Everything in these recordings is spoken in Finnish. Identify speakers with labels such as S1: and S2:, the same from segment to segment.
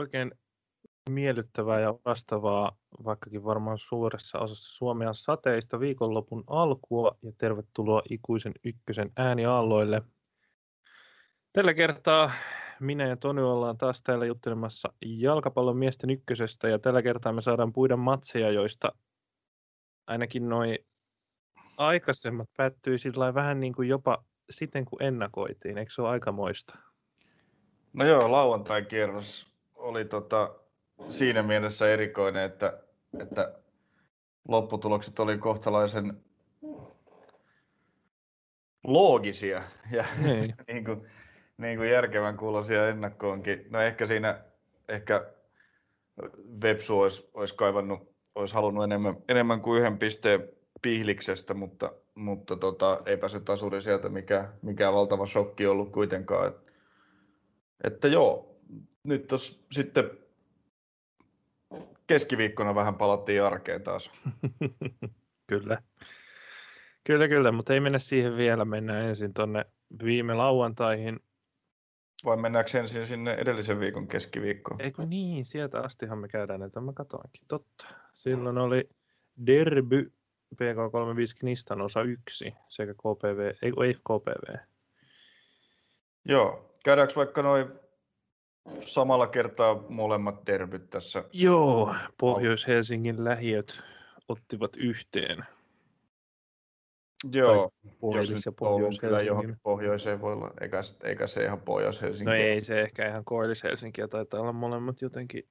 S1: oikein miellyttävää ja orastavaa, vaikkakin varmaan suuressa osassa Suomea sateista viikonlopun alkua ja tervetuloa ikuisen ykkösen ääniaalloille. Tällä kertaa minä ja Toni ollaan taas täällä juttelemassa jalkapallon miesten ykkösestä ja tällä kertaa me saadaan puida matseja, joista ainakin noin aikaisemmat päättyi sillä vähän niin kuin jopa siten kuin ennakoitiin. Eikö se ole aikamoista?
S2: No joo, lauantai-kierros oli tota, siinä mielessä erikoinen, että, että lopputulokset oli kohtalaisen loogisia ja niin. niin kuin, niin kuin järkevän kuulosia ennakkoonkin. No ehkä siinä ehkä Vepsu olisi, olisi kaivannut, olisi halunnut enemmän, enemmän kuin yhden pisteen pihliksestä, mutta, mutta tota, eipä se tasuri sieltä mikä, mikä valtava shokki ollut kuitenkaan. Et, että joo, nyt tos sitten keskiviikkona vähän palattiin arkeen taas.
S1: kyllä. Kyllä, kyllä, mutta ei mennä siihen vielä. Mennään ensin tuonne viime lauantaihin.
S2: Vai mennäänkö ensin sinne edellisen viikon keskiviikkoon?
S1: Eikö niin, sieltä astihan me käydään että mä katoinkin. Totta. Silloin oli Derby PK35 Knistan osa 1 sekä KPV, ei, ei KPV.
S2: Joo, käydäänkö vaikka noin samalla kertaa molemmat derbyt tässä?
S1: Joo, Pohjois-Helsingin lähiöt ottivat yhteen.
S2: Joo, jos nyt ja pohjois kyllä johonkin pohjoiseen voi olla, eikä, eikä se ihan pohjois Helsinki.
S1: No ei se ehkä ihan koillis Helsinkiä, taitaa olla molemmat jotenkin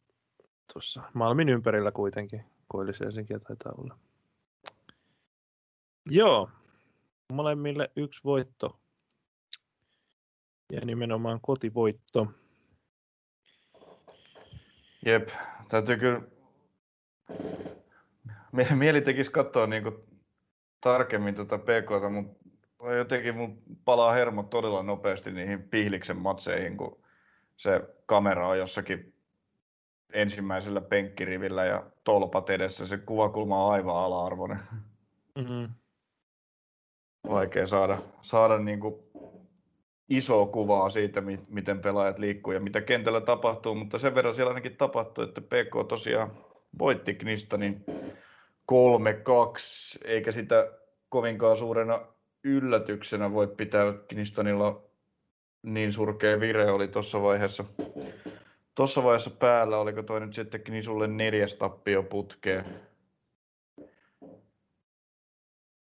S1: tuossa Malmin ympärillä kuitenkin. Koillis Helsinkiä taitaa olla. Joo, molemmille yksi voitto. Ja nimenomaan kotivoitto.
S2: Jep, täytyy kyllä... Mieli tekisi katsoa niin kuin tarkemmin tuota PKta, mutta jotenkin mun palaa hermot todella nopeasti niihin pihliksen matseihin, kun se kamera on jossakin ensimmäisellä penkkirivillä ja tolpat edessä. Se kuvakulma on aivan ala-arvoinen. Mm-hmm. Vaikea saada, saada niin kuin isoa kuvaa siitä, miten pelaajat liikkuu ja mitä kentällä tapahtuu, mutta sen verran siellä ainakin tapahtui, että PK tosiaan voitti Knistanin 3-2, eikä sitä kovinkaan suurena yllätyksenä voi pitää Knistanilla niin surkea vire oli tuossa vaiheessa, tuossa vaiheessa päällä. Oliko toi nyt sitten Knisulle neljäs tappio putkeen?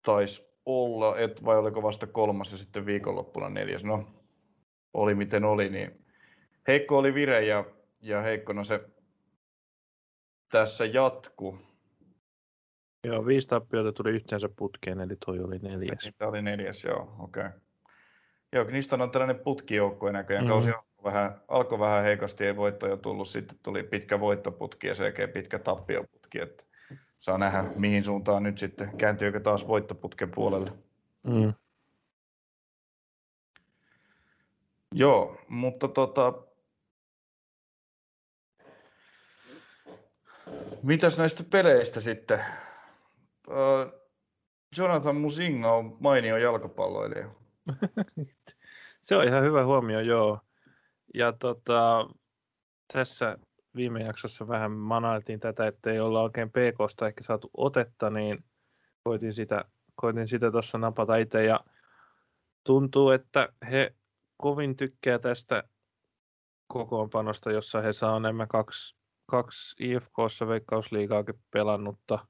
S2: Taisi olla, et, vai oliko vasta kolmas ja sitten viikonloppuna neljäs? No, oli miten oli, niin heikko oli vire ja, ja heikkona se tässä jatku.
S1: Joo, viisi tappiota tuli yhteensä putkeen, eli toi oli neljäs.
S2: Niin, tämä oli neljäs, joo, okei. Okay. Joo, niistä on tällainen putkijoukko näköjään. Mm-hmm. Kausi alkoi vähän, alkoi vähän heikosti, ei voittoja tullut, sitten tuli pitkä voittoputki ja selkeä pitkä tappioputki. Että saa nähdä, mihin suuntaan nyt sitten, kääntyykö taas voittoputken puolelle. Mm. Joo, mutta tota, mitäs näistä peleistä sitten? Uh, Jonathan Musinga on mainio jalkapalloilija.
S1: Se on ihan hyvä huomio, joo. Ja tota, tässä viime jaksossa vähän manailtiin tätä, että ei olla oikein PKsta ehkä saatu otetta, niin koitin sitä, koitin sitä tuossa napata itse ja tuntuu, että he kovin tykkää tästä kokoonpanosta, jossa he saa nämä kaksi, kaksi IFKssa veikkausliigaakin pelannutta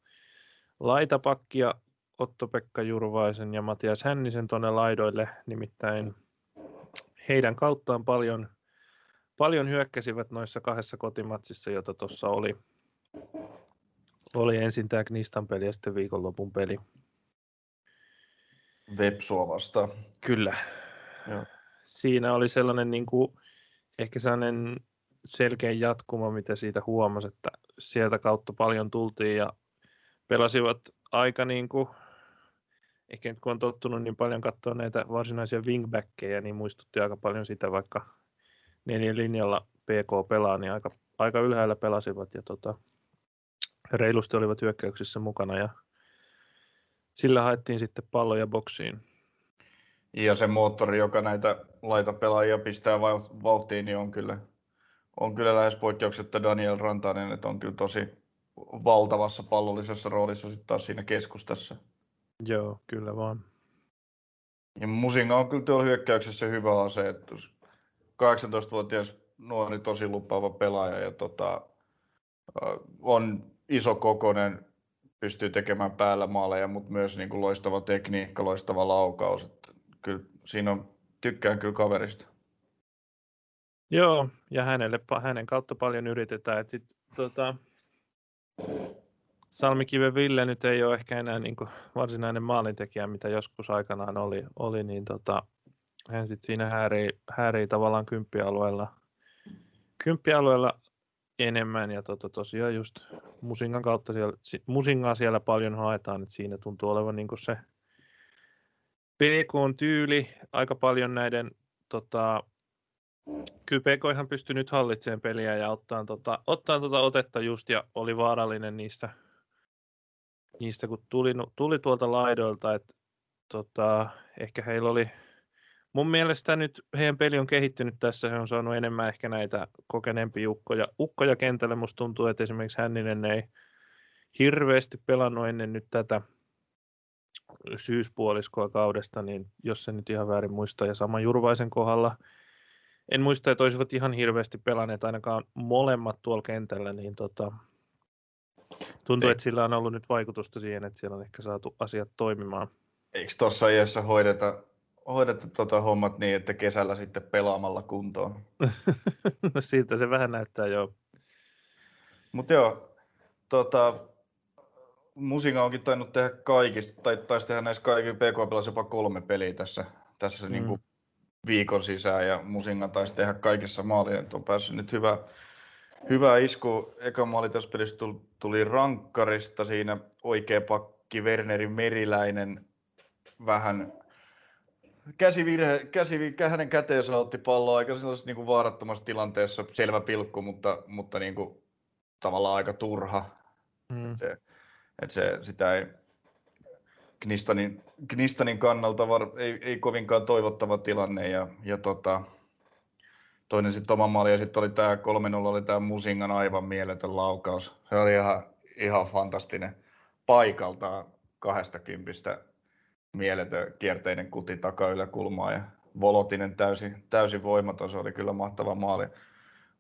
S1: laitapakkia Otto-Pekka Jurvaisen ja Matias Hännisen tuonne laidoille, nimittäin heidän kauttaan paljon, paljon hyökkäsivät noissa kahdessa kotimatsissa, jota tuossa oli. Oli ensin tämä Knistan peli ja sitten viikonlopun peli.
S2: Vepsua vastaan.
S1: Kyllä. Joo. Siinä oli sellainen niin kuin, ehkä sellainen selkeä jatkuma, mitä siitä huomasi, että sieltä kautta paljon tultiin ja pelasivat aika niin kuin, ehkä nyt kun on tottunut niin paljon katsoa näitä varsinaisia wingbackkejä, niin muistutti aika paljon sitä, vaikka neljän linjalla PK pelaa, niin aika, aika ylhäällä pelasivat ja tota, reilusti olivat hyökkäyksissä mukana ja sillä haettiin sitten palloja boksiin.
S2: Ja se moottori, joka näitä laitapelaajia pistää vauhtiin, niin on kyllä on kyllä lähes poikkeuksetta Daniel Rantanen, että on kyllä tosi valtavassa pallollisessa roolissa sitten taas siinä keskustassa.
S1: Joo, kyllä vaan.
S2: Ja Musinga on kyllä tuolla hyökkäyksessä hyvä ase, että 18-vuotias nuori tosi lupaava pelaaja ja tota, on iso kokonen, pystyy tekemään päällä maaleja, mutta myös niin kuin loistava tekniikka, loistava laukaus. Kyllä siinä on, tykkään kyllä kaverista.
S1: Joo, ja hänelle, hänen kautta paljon yritetään. Että sit, tota, Salmikiven Ville nyt ei ole ehkä enää niin kuin varsinainen maalintekijä, mitä joskus aikanaan oli, oli niin tota, hän sitten siinä häärii, häärii tavallaan kymppialueella, kymppialueella enemmän ja tota, tosiaan just Musingan kautta siellä, Musingaa siellä paljon haetaan, että siinä tuntuu olevan niin kuin se PK-tyyli aika paljon näiden tota, kyllä PK ihan pystyi nyt hallitsemaan peliä ja ottaa, tota, ottaa tota otetta just ja oli vaarallinen niistä, niistä kun tuli, tuli tuolta laidoilta, että tota, ehkä heillä oli mun mielestä nyt heidän peli on kehittynyt tässä, he on saanut enemmän ehkä näitä kokeneempia ukkoja, ukkoja kentälle. Musta tuntuu, että esimerkiksi Hänninen ei hirveästi pelannut ennen nyt tätä syyspuoliskoa kaudesta, niin jos se nyt ihan väärin muista, ja sama Jurvaisen kohdalla, en muista, että olisivat ihan hirveästi pelanneet ainakaan molemmat tuolla kentällä, niin tota, tuntuu, että sillä on ollut nyt vaikutusta siihen, että siellä on ehkä saatu asiat toimimaan.
S2: Eikö tuossa iässä hoideta hoidettu tota hommat niin, että kesällä sitten pelaamalla kuntoon.
S1: no siltä se vähän näyttää, joo.
S2: Mutta joo, tota, Musinga onkin tainnut tehdä kaikista, tai taisi tehdä näissä kaikki PK jopa kolme peliä tässä, tässä mm. niin kuin viikon sisään, ja Musinga taisi tehdä kaikissa maaliin, on päässyt nyt hyvä, hyvä isku. Eka maali tässä pelissä tuli, tuli rankkarista, siinä oikea pakki Werneri Meriläinen vähän käsivirhe, käsivirhe, hänen käteensä otti palloa aika sellaisessa niin kuin vaarattomassa tilanteessa, selvä pilkku, mutta, mutta niin kuin, tavallaan aika turha. Mm. Se, että se, sitä ei Knistanin, Knistanin kannalta var, ei, ei, kovinkaan toivottava tilanne. Ja, ja tota, toinen sitten oma maali ja sitten oli tämä 3-0 oli tämä Musingan aivan mieletön laukaus. Se oli ihan, ihan fantastinen paikaltaan kahdesta kympistä mieletön kierteinen kuti kulmaa ja Volotinen täysin, täysin voimaton, se oli kyllä mahtava maali.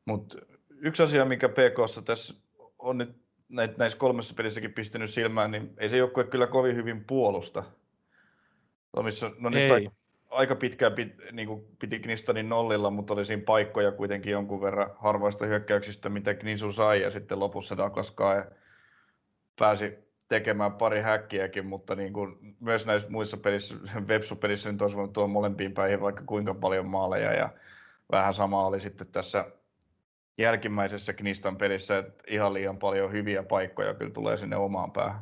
S2: Mutta yksi asia, mikä PKssa tässä on nyt näissä kolmessa pelissäkin pistänyt silmään, niin ei se joukkue kyllä kovin hyvin puolusta. No, missä, no nyt ei. aika pitkään pit, niin kuin piti Knistanin nollilla, mutta oli siinä paikkoja kuitenkin jonkun verran harvoista hyökkäyksistä, mitä Knisu sai, ja sitten lopussa Douglas Kae pääsi tekemään pari häkkiäkin, mutta niin kuin myös näissä muissa pelissä, websupelissä nyt olisi voinut tuoda molempiin päihin vaikka kuinka paljon maaleja ja vähän sama oli sitten tässä jälkimmäisessä Knistan pelissä, että ihan liian paljon hyviä paikkoja kyllä tulee sinne omaan päähän.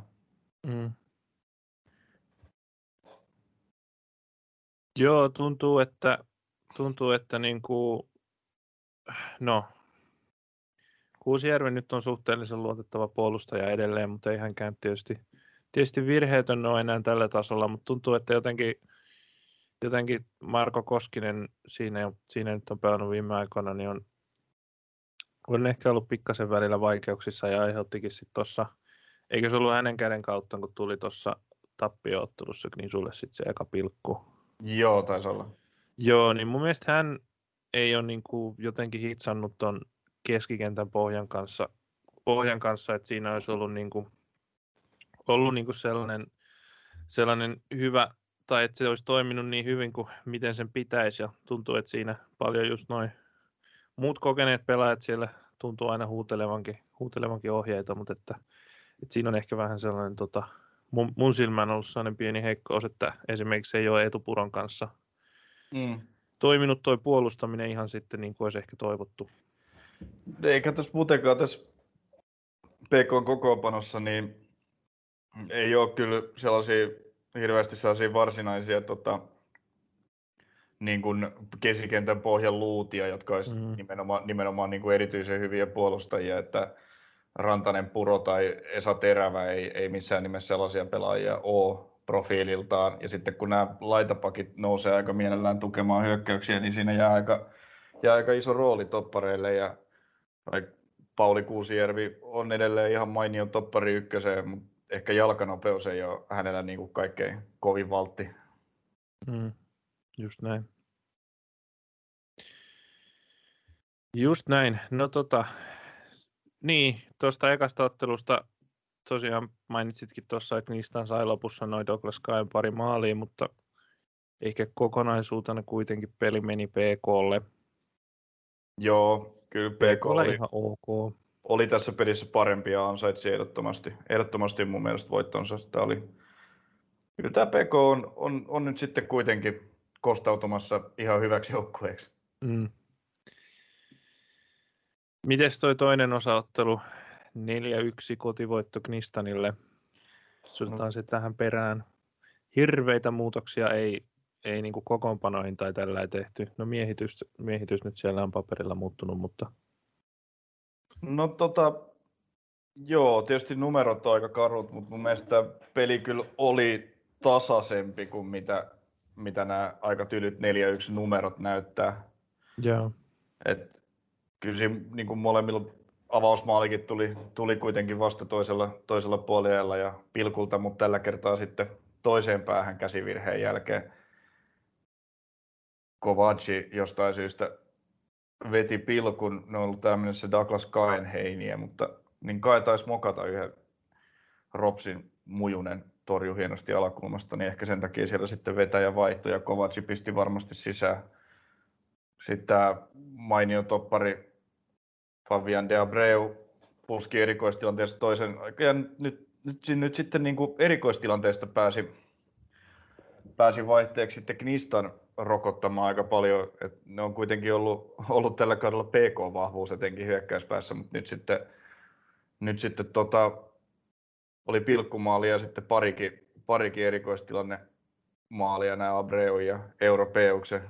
S2: Mm.
S1: Joo, tuntuu, että, tuntuu, että niin kuin, no, Kuusijärvi nyt on suhteellisen luotettava puolustaja edelleen, mutta ei hänkään tietysti, tietysti virheetön ole enää tällä tasolla, mutta tuntuu, että jotenkin, jotenkin Marko Koskinen siinä, siinä nyt on pelannut viime aikoina, niin on, on ehkä ollut pikkasen välillä vaikeuksissa ja aiheuttikin sitten tuossa, eikö se ollut hänen käden kautta, kun tuli tuossa tappioottelussa, niin sulle sitten se eka pilkku.
S2: Joo, taisi olla.
S1: Joo, niin mun mielestä hän ei ole niin kuin jotenkin hitsannut ton keskikentän pohjan kanssa, pohjan kanssa että siinä olisi ollut, niin kuin, ollut niin kuin sellainen, sellainen hyvä, tai että se olisi toiminut niin hyvin kuin miten sen pitäisi, ja tuntuu, että siinä paljon just noin muut kokeneet pelaajat siellä tuntuu aina huutelevankin, huutelevankin ohjeita, mutta että, että siinä on ehkä vähän sellainen, tota, mun, mun silmään on ollut sellainen pieni heikkous, että esimerkiksi ei ole etupuron kanssa mm. toiminut toi puolustaminen ihan sitten niin kuin olisi ehkä toivottu.
S2: Eikä tässä muutenkaan tässä PK-kokoopanossa, niin ei ole kyllä sellaisia hirveästi sellaisia varsinaisia tota, niin kuin kesikentän pohjan luutia, jotka olisi mm. nimenomaan, nimenomaan niin kuin erityisen hyviä puolustajia, että Rantanen Puro tai Esa Terävä ei, ei missään nimessä sellaisia pelaajia ole profiililtaan. Ja sitten kun nämä laitapakit nousee aika mielellään tukemaan hyökkäyksiä, niin siinä jää aika, jää aika iso rooli toppareille. Ja Pauli Kuusijärvi on edelleen ihan mainio toppari ykköseen, mutta ehkä jalkanopeus ei ole hänellä niin kuin kaikkein kovin valtti.
S1: Mm, just näin. Just näin. No tota, niin, tuosta ekasta ottelusta tosiaan mainitsitkin tuossa, että niistä sai lopussa noin Douglas Kain pari maalia, mutta ehkä kokonaisuutena kuitenkin peli meni PKlle.
S2: Joo, kyllä PK oli,
S1: ihan ok.
S2: oli tässä pelissä parempi ja ansaitsi ehdottomasti, ehdottomasti mun mielestä voittonsa. Tämä oli, kyllä tämä PK on, on, on nyt sitten kuitenkin kostautumassa ihan hyväksi joukkueeksi. Mm.
S1: Mites toi toinen osaottelu, 4-1 kotivoitto Knistanille. Syötetään no. se tähän perään. Hirveitä muutoksia ei, ei niin kokoonpanoihin tai tällä tehty. No miehitys, miehitys nyt siellä on paperilla muuttunut, mutta...
S2: No tota, joo, tietysti numerot on aika karut, mutta mun mielestä peli kyllä oli tasaisempi kuin mitä, mitä nämä aika tylyt 4-1 numerot näyttää.
S1: Joo.
S2: Et kyllä siinä niin kuin molemmilla avausmaalikin tuli, tuli kuitenkin vasta toisella, toisella puolella ja pilkulta, mutta tällä kertaa sitten toiseen päähän käsivirheen jälkeen. Kovaci jostain syystä veti pilkun, ne on ollut tämmöinen se Douglas Kain heiniä, mutta niin Kai taisi mokata yhden Ropsin mujunen torju hienosti alakulmasta, niin ehkä sen takia siellä sitten vetäjä vaihtoi ja Kovaci pisti varmasti sisään. Sitten tämä mainio toppari Fabian de Abreu puski erikoistilanteessa toisen. Ja nyt, nyt, nyt, nyt sitten niin kuin erikoistilanteesta pääsi, pääsi vaihteeksi sitten Knistan rokottamaan aika paljon. Et ne on kuitenkin ollut, ollut tällä kaudella PK-vahvuus etenkin hyökkäyspäässä, mutta nyt sitten, nyt sitten tota, oli pilkkumaali ja sitten parikin, parikin erikoistilanne maalia, nämä Abreu ja Europeuksen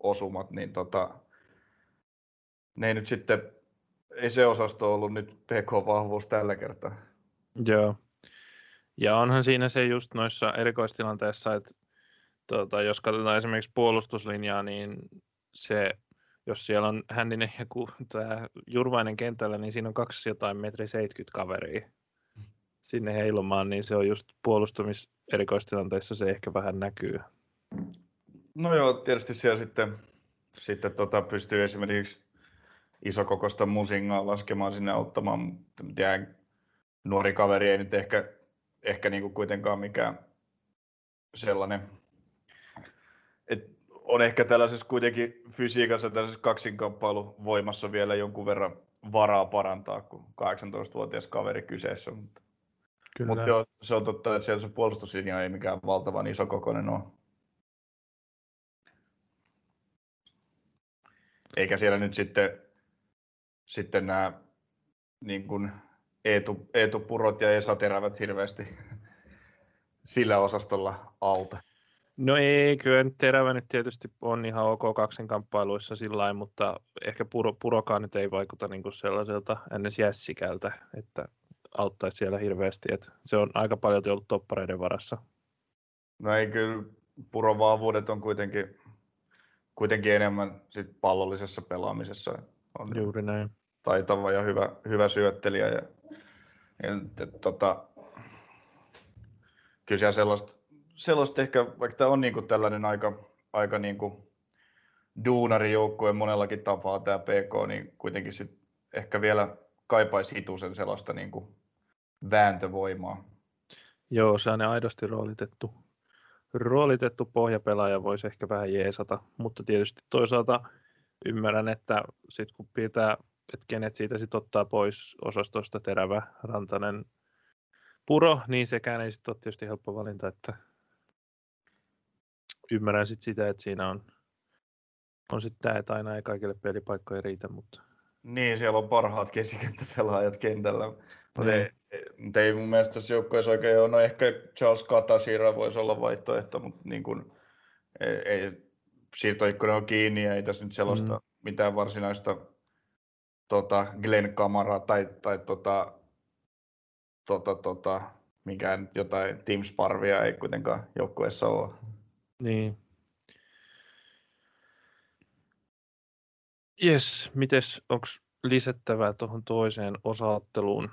S2: osumat, niin tota, ne ei nyt sitten ei se osasto ollut nyt PK-vahvuus tällä kertaa.
S1: Joo. Ja onhan siinä se just noissa erikoistilanteissa, että tuota, jos katsotaan esimerkiksi puolustuslinjaa, niin se, jos siellä on Hänninen ja tämä Jurvainen kentällä, niin siinä on kaksi jotain metri 70 kaveria sinne heilumaan, niin se on just puolustumis erikoistilanteissa se ehkä vähän näkyy.
S2: No joo, tietysti siellä sitten, sitten tota, pystyy esimerkiksi isokokoista musingaa laskemaan sinne auttamaan, mutta nuori kaveri ei nyt ehkä, ehkä niin kuin kuitenkaan mikään sellainen, et on ehkä tällaisessa kuitenkin fysiikassa tällaisessa kaksinkamppailu voimassa vielä jonkun verran varaa parantaa, kun 18-vuotias kaveri kyseessä. Mutta, Kyllä. mutta joo, se on totta, että siellä se puolustuslinja ei mikään valtavan iso kokoinen ole. Eikä siellä nyt sitten sitten nämä niin kuin Eetu, Eetu Purot ja Esa Terävät hirveästi sillä osastolla alta.
S1: No ei, kyllä nyt Terävä nyt tietysti on ihan ok kaksinkamppailuissa sillä lailla, mutta ehkä puro, Purokaan nyt ei vaikuta niin kuin sellaiselta ennen jässikältä, että auttaisi siellä hirveästi. Että se on aika paljon ollut toppareiden varassa.
S2: No ei kyllä, Puron vahvuudet on kuitenkin, kuitenkin enemmän sit pallollisessa pelaamisessa
S1: on Juuri näin.
S2: taitava ja hyvä, hyvä syöttelijä. Ja, ja, ja tota, kyllä siellä sellaista, sellaista ehkä, vaikka tämä on niin kuin tällainen aika, aika niin kuin duunarijoukkue monellakin tapaa tämä PK, niin kuitenkin sit ehkä vielä kaipaisi hitusen sellaista niin kuin vääntövoimaa.
S1: Joo, se on aidosti roolitettu, roolitettu pohjapelaaja voisi ehkä vähän jeesata, mutta tietysti toisaalta ymmärrän, että sitten kun pitää, että kenet siitä sitten ottaa pois osastosta terävä, rantainen, puro, niin sekään ei sitten ole tietysti helppo valinta, että ymmärrän sitten sitä, että siinä on, on sitten tämä, että aina ei kaikille pelipaikkoja riitä, mutta...
S2: Niin, siellä on parhaat keskikenttäpelaajat kentällä. Mutta ei, ei, mun mielestä tässä joukkueessa oikein ole. No ehkä Charles Katasira voisi olla vaihtoehto, mutta niin kuin, ei, ei, siirtoikkuna on kiinni ja ei tässä nyt sellaista mm. mitään varsinaista tota, Glenn Kamaraa tai, tai tota, tota, tota, mikään jotain Team Sparvia ei kuitenkaan joukkueessa ole.
S1: Niin. Jes, mites, onko lisättävää tuohon toiseen osaotteluun?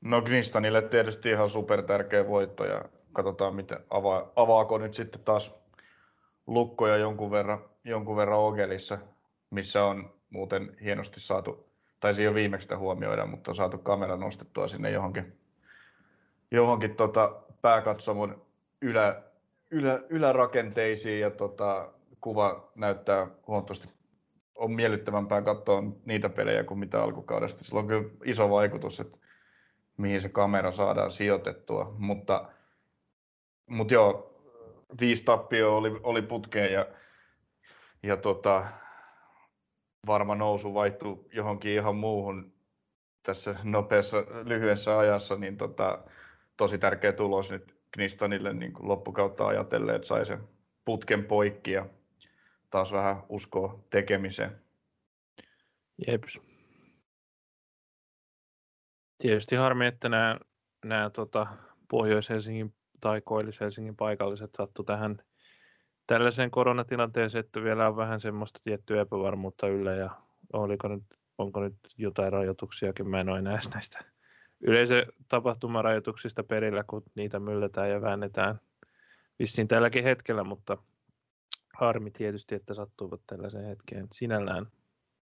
S2: No Gnistanille tietysti ihan super tärkeä voitto ja katsotaan miten ava- avaako nyt sitten taas lukkoja jonkun verran, jonkun verran Ogelissa, missä on muuten hienosti saatu, tai jo viimeksi huomioida, mutta on saatu kamera nostettua sinne johonkin, johonkin tota pääkatsomon ylä, ylä, ylärakenteisiin ja tota, kuva näyttää huomattavasti on miellyttävämpää katsoa niitä pelejä kuin mitä alkukaudesta. Sillä on kyllä iso vaikutus, että mihin se kamera saadaan sijoitettua, mutta, mutta joo, viisi tappio oli, oli putkeen ja, ja tota, varma nousu vaihtui johonkin ihan muuhun tässä nopeassa, lyhyessä ajassa, niin tota, tosi tärkeä tulos nyt Knistanille niin kuin loppukautta ajatellen, että sai sen putken poikki ja taas vähän uskoa tekemiseen.
S1: Jeps. Tietysti harmi, että nämä, nämä tota, Pohjois-Helsingin tai Koillis-Helsingin paikalliset sattu tähän tällaiseen koronatilanteeseen, että vielä on vähän semmoista tiettyä epävarmuutta yllä ja oliko nyt, onko nyt jotain rajoituksiakin, mä en ole enää näistä yleisötapahtumarajoituksista perillä, kun niitä myllätään ja väännetään vissiin tälläkin hetkellä, mutta harmi tietysti, että sattuivat tällaiseen hetkeen sinällään.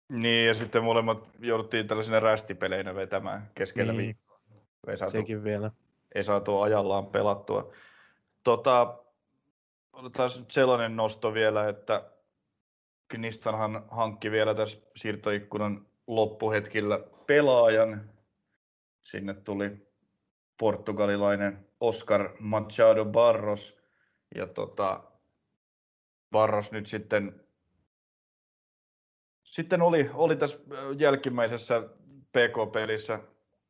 S2: Niin, ja sitten molemmat jouduttiin tällaisina rästipeleinä vetämään keskellä niin. viikkoa.
S1: Ei saatu, Sekin vielä.
S2: Ei saatu ajallaan pelattua. Tota, otetaan nyt sellainen nosto vielä, että Knistanhan hankki vielä tässä siirtoikkunan loppuhetkillä pelaajan. Sinne tuli portugalilainen Oscar Machado Barros. Ja tota, Barros nyt sitten, sitten oli, oli tässä jälkimmäisessä PK-pelissä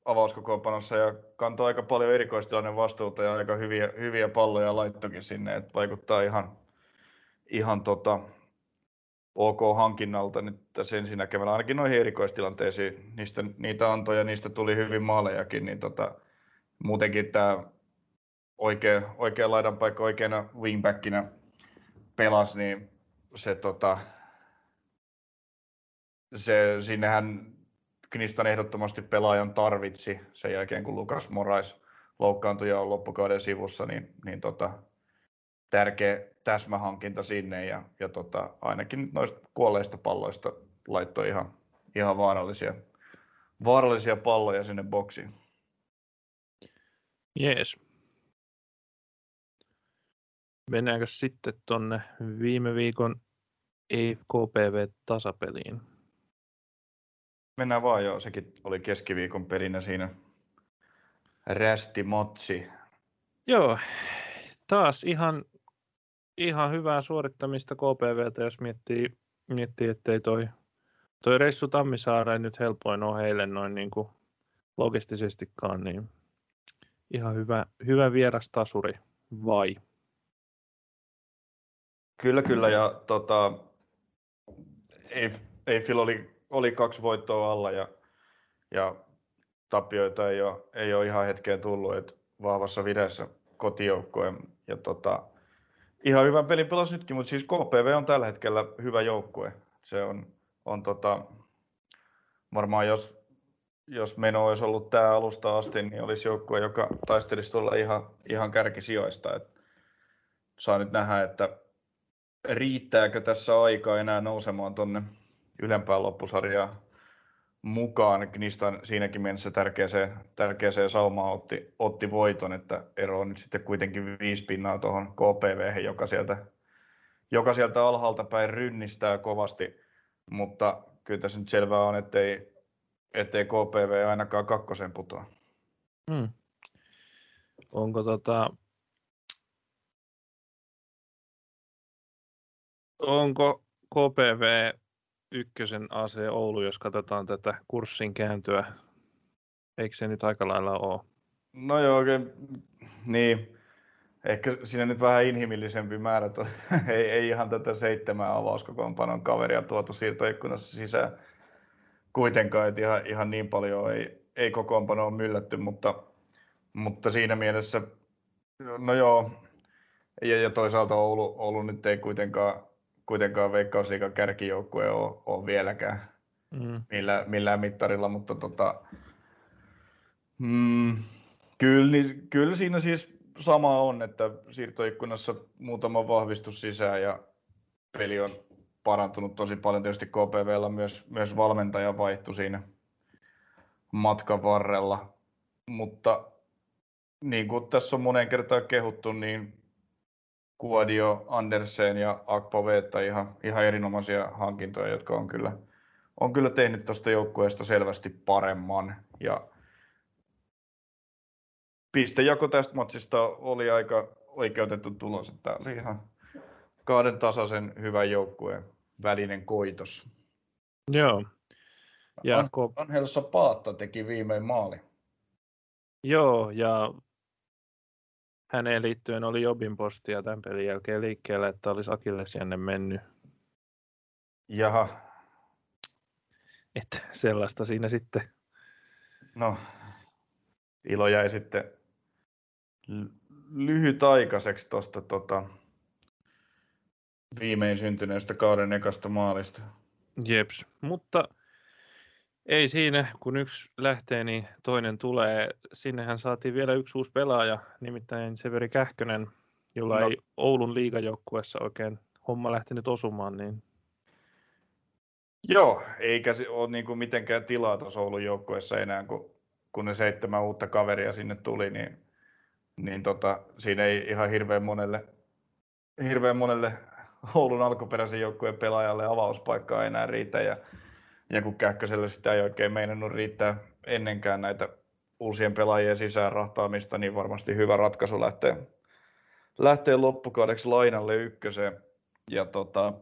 S2: avauskokoonpanossa ja kantoi aika paljon erikoistilanne vastuuta ja aika hyviä, hyviä palloja laittokin sinne, että vaikuttaa ihan, ihan tota, ok hankinnalta nyt tässä näkemällä ainakin noihin erikoistilanteisiin. Niistä, niitä antoi ja niistä tuli hyvin maalejakin, niin tota, muutenkin tämä oikea, oikea laidan paikka oikeana wingbackinä pelasi, niin se, tota, se sinnehän Knistan ehdottomasti pelaajan tarvitsi sen jälkeen, kun Lukas Morais loukkaantui ja on loppukauden sivussa, niin, niin tota, tärkeä täsmähankinta sinne ja, ja tota, ainakin noista kuolleista palloista laittoi ihan, ihan vaarallisia, vaarallisia palloja sinne boksiin.
S1: Jees. Mennäänkö sitten tuonne viime viikon KPV-tasapeliin?
S2: Mennään vaan joo, sekin oli keskiviikon pelinä siinä. Rästi motsi.
S1: Joo, taas ihan, ihan hyvää suorittamista KPVtä, jos miettii, miettii ettei toi, toi reissu Tammisaareen nyt helpoin ole heille noin niin kuin logistisestikaan, niin ihan hyvä, hyvä vierastasuri, vai?
S2: Kyllä, kyllä, ja tota, Eiffel oli oli kaksi voittoa alla ja, ja tappioita ei ole, ei ole ihan hetkeen tullut, että vahvassa vireessä kotijoukkojen. Ja tota, ihan hyvän pelin pelasi nytkin, mutta siis KPV on tällä hetkellä hyvä joukkue. Se on, on tota, varmaan jos, jos meno olisi ollut tämä alusta asti, niin olisi joukkue, joka taistelisi tulla ihan, ihan kärkisijoista. Et saa nyt nähdä, että riittääkö tässä aikaa enää nousemaan tuonne ylempään loppusarjaan mukaan. Knistan siinäkin mielessä tärkeäseen, tärkeäseen saumaan otti, otti voiton, että ero on nyt sitten kuitenkin viisi pinnaa tuohon KPV, joka sieltä, joka sieltä alhaalta päin rynnistää kovasti, mutta kyllä tässä nyt selvää on, ettei, ettei KPV ainakaan kakkosen putoa. Hmm.
S1: Onko tota, onko KPV ykkösen AC Oulu, jos katsotaan tätä kurssin kääntöä. Eikö se nyt aika lailla ole?
S2: No joo, oikein, niin. Ehkä siinä nyt vähän inhimillisempi määrä. ei, ei ihan tätä seitsemän avauskokoonpanon kaveria tuotu siirtoikkunassa sisään kuitenkaan, että ihan, ihan niin paljon ei, ei ole myllätty, mutta, mutta siinä mielessä, no joo, ja, ja toisaalta Oulu, Oulu nyt ei kuitenkaan kuitenkaan Veikkausliikan kärkijoukkue ole, ole vieläkään. mm. millään, millään mittarilla, mutta tota, mm, kyllä, niin, kyllä siinä siis sama on, että siirtoikkunassa muutama vahvistus sisään ja peli on parantunut tosi paljon. Tietysti KPVllä myös, myös valmentaja vaihtui siinä matkan varrella, mutta niin kuin tässä on monen kertaan kehuttu, niin Kuadio, Andersen ja Akpo Veetta ihan, ihan erinomaisia hankintoja, jotka on kyllä, on kyllä tehnyt tuosta joukkueesta selvästi paremman. Ja pistejako tästä matsista oli aika oikeutettu tulos, että oli ihan kahden tasaisen hyvän joukkueen välinen koitos.
S1: Joo.
S2: Ja An- Anhelsa Paatta teki viimein maali.
S1: Joo, ja häneen liittyen oli Jobin postia tämän pelin jälkeen liikkeelle, että olisi Akillesianne mennyt.
S2: Jaha.
S1: Että sellaista siinä sitten.
S2: No, ilo jäi sitten lyhytaikaiseksi tuosta tota, viimein syntyneestä kauden ekasta maalista.
S1: Jeps, mutta ei siinä, kun yksi lähtee, niin toinen tulee. Sinnehän saatiin vielä yksi uusi pelaaja, nimittäin Severi Kähkönen, jolla no. ei Oulun liigajoukkuessa oikein homma lähtenyt osumaan. Niin...
S2: Joo, eikä se ole niin kuin mitenkään tilaa tuossa Oulun joukkueessa enää, kun, kun ne seitsemän uutta kaveria sinne tuli, niin, niin tota, siinä ei ihan hirveän monelle, hirveän monelle Oulun alkuperäisen joukkueen pelaajalle avauspaikkaa enää riitä. Ja ja kun Kähköselle sitä ei oikein meinannut riittää ennenkään näitä uusien pelaajien sisään rahtaamista, niin varmasti hyvä ratkaisu lähteä, lähteä loppukaudeksi lainalle ykköseen. Ja tota,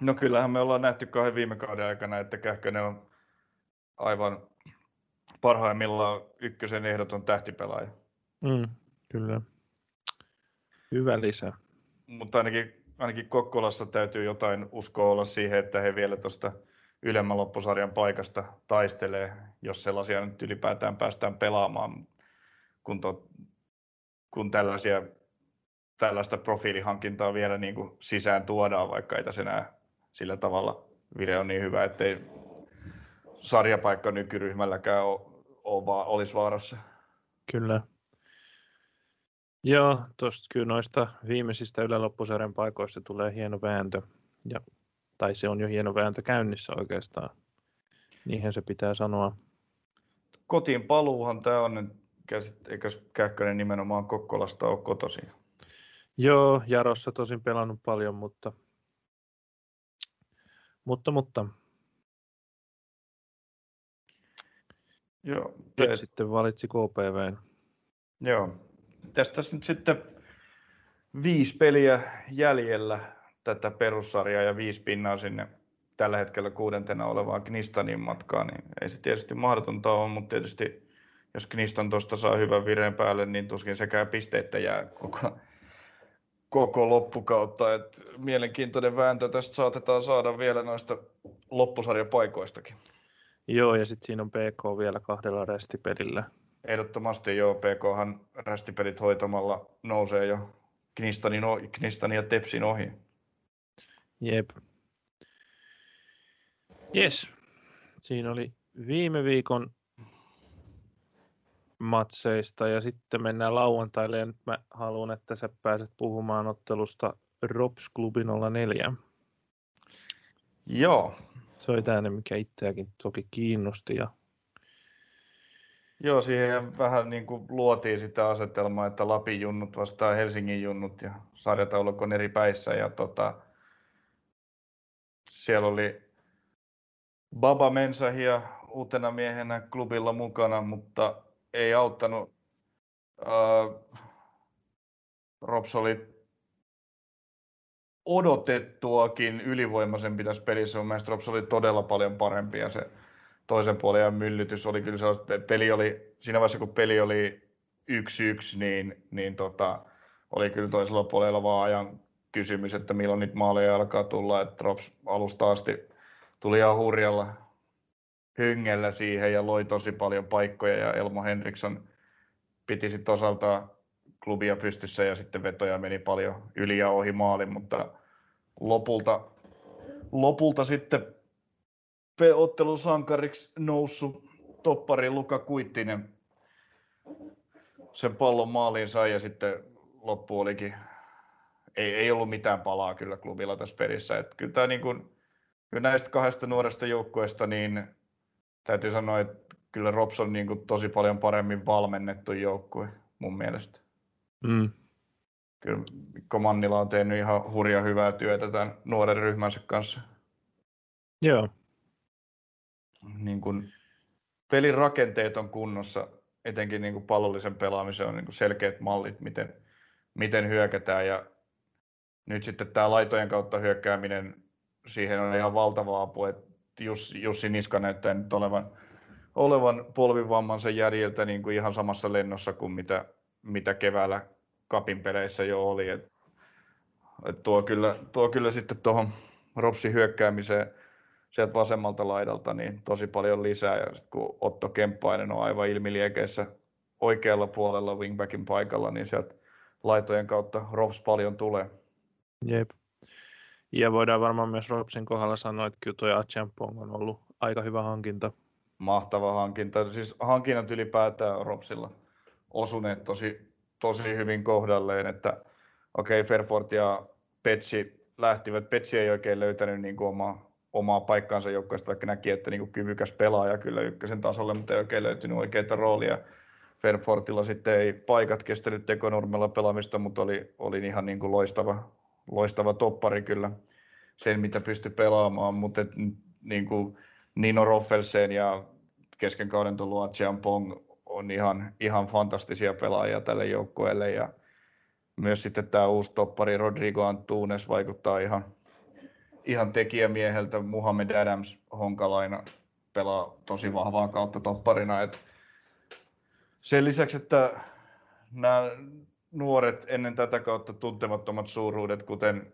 S2: no kyllähän me ollaan nähty kahden viime kauden aikana, että Kähkönen on aivan parhaimmillaan ykkösen ehdoton tähtipelaaja.
S1: Mm, kyllä. Hyvä lisä.
S2: Mutta ainakin ainakin Kokkolassa täytyy jotain uskoa olla siihen, että he vielä tuosta ylemmän loppusarjan paikasta taistelee, jos sellaisia nyt ylipäätään päästään pelaamaan, kun, to, kun tällaisia, tällaista profiilihankintaa vielä niin kuin sisään tuodaan, vaikka ei tässä enää sillä tavalla vire on niin hyvä, ettei sarjapaikka nykyryhmälläkään ole, ole, olisi vaarassa.
S1: Kyllä. Joo, tuosta kyllä noista viimeisistä yläloppusarjan paikoista tulee hieno vääntö. Ja, tai se on jo hieno vääntö käynnissä oikeastaan. Niinhän se pitää sanoa.
S2: Kotiin paluuhan tämä on, eikö Kähkönen nimenomaan Kokkolasta ole kotosi?
S1: Joo, Jarossa tosin pelannut paljon, mutta mutta, mutta.
S2: Joo.
S1: Te... Sitten valitsi KPV.
S2: Joo, tästä nyt sitten viisi peliä jäljellä tätä perussarjaa ja viisi pinnaa sinne tällä hetkellä kuudentena olevaan Knistanin matkaan, niin ei se tietysti mahdotonta ole, mutta tietysti jos Knistan tuosta saa hyvän vireen päälle, niin tuskin sekään pisteitä jää koko, koko loppukautta. Et mielenkiintoinen vääntö tästä saatetaan saada vielä noista loppusarjapaikoistakin.
S1: Joo, ja sitten siinä on PK vielä kahdella restipelillä
S2: Ehdottomasti joo, PKhan rästipelit hoitamalla nousee jo Knistanin, Knistanin ja Tepsin ohi.
S1: Jep. Yes. Siinä oli viime viikon matseista ja sitten mennään lauantaille ja nyt mä haluan, että sä pääset puhumaan ottelusta Rops Klubi 04.
S2: Joo.
S1: Se oli tämä, mikä itseäkin toki kiinnosti ja
S2: Joo, siihen vähän niin kuin luotiin sitä asetelmaa, että Lapin junnut vastaa Helsingin junnut ja sarjataulukko on eri päissä. Ja tota, siellä oli Baba Mensahia uutena miehenä klubilla mukana, mutta ei auttanut. Uh, Rops oli odotettuakin ylivoimaisempi tässä pelissä. Mun Rops oli todella paljon parempi ja se toisen puolen myllytys oli kyllä sellaista, peli oli, siinä vaiheessa kun peli oli yksi yksi, niin, niin tota, oli kyllä toisella puolella vaan ajan kysymys, että milloin nyt maaleja alkaa tulla, että Drops alusta asti tuli ihan hurjalla hengellä siihen ja loi tosi paljon paikkoja ja Elmo Henriksson piti sitten osaltaan klubia pystyssä ja sitten vetoja meni paljon yli ja ohi maalin, mutta lopulta, lopulta sitten ottelun sankariksi noussut toppari Luka Kuittinen sen pallon maaliin sai ja sitten loppu olikin, ei, ei ollut mitään palaa kyllä klubilla tässä pelissä. Että kyllä, tämä niin kuin, kyllä näistä kahdesta nuoresta joukkueesta niin täytyy sanoa, että kyllä Rops on niin kuin tosi paljon paremmin valmennettu joukkue mun mielestä.
S1: Mm.
S2: Kyllä Mikko Mannila on tehnyt ihan hurja hyvää työtä tämän nuoren ryhmänsä kanssa.
S1: Joo.
S2: Niin kuin, pelin rakenteet on kunnossa, etenkin niin kuin pallollisen pelaamisen on niin selkeät mallit, miten, miten hyökätään ja nyt sitten tämä laitojen kautta hyökkääminen, siihen on ihan valtava apu, että Jussi, Jussi Niska näyttää nyt olevan, olevan polvivammansa jäljiltä niin kuin ihan samassa lennossa kuin mitä, mitä keväällä kapin peleissä jo oli. Et, et tuo, kyllä, tuo kyllä sitten tuohon Ropsin hyökkäämiseen sieltä vasemmalta laidalta niin tosi paljon lisää. Ja sit kun Otto Kemppainen on aivan ilmiliekeissä oikealla puolella wingbackin paikalla, niin sieltä laitojen kautta Rops paljon tulee.
S1: Jep. Ja voidaan varmaan myös Ropsin kohdalla sanoa, että kyllä tuo Achampong on ollut aika hyvä hankinta.
S2: Mahtava hankinta. Siis hankinnat ylipäätään Ropsilla osuneet tosi, tosi hyvin kohdalleen, että okei, okay, Fairford ja Petsi lähtivät. Petsi ei oikein löytänyt niin kuin omaa, omaa paikkaansa joukkueesta, vaikka näki, että niin kuin kyvykäs pelaaja kyllä ykkösen tasolle, mutta ei oikein löytynyt oikeita roolia. Fairfortilla sitten ei paikat kestänyt tekonurmella pelaamista, mutta oli, oli ihan niin kuin loistava, loistava toppari kyllä sen, mitä pystyi pelaamaan, mutta et, niin kuin Nino Roffelsen ja kesken kauden tullut Pong on ihan, ihan fantastisia pelaajia tälle joukkueelle ja myös sitten tämä uusi toppari Rodrigo Antunes vaikuttaa ihan, ihan tekijämieheltä. Muhammed Adams Honkalaina pelaa tosi vahvaa kautta topparina. Et sen lisäksi, että nämä nuoret ennen tätä kautta tuntemattomat suuruudet, kuten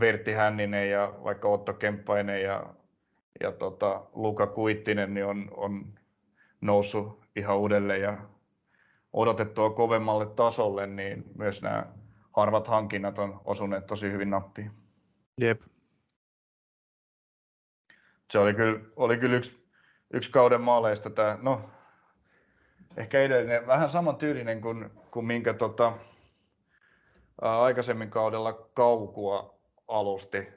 S2: Vertti Hänninen ja vaikka Otto Kemppainen ja, ja tota, Luka Kuittinen, niin on, on noussut ihan uudelleen ja odotettua kovemmalle tasolle, niin myös nämä harvat hankinnat on osuneet tosi hyvin nappiin.
S1: Jep.
S2: Se oli kyllä, oli kyllä yksi, yksi kauden maaleista tämä, no ehkä edellinen, vähän saman tyylinen kuin, kuin minkä tota, ää, aikaisemmin kaudella Kaukua alusti,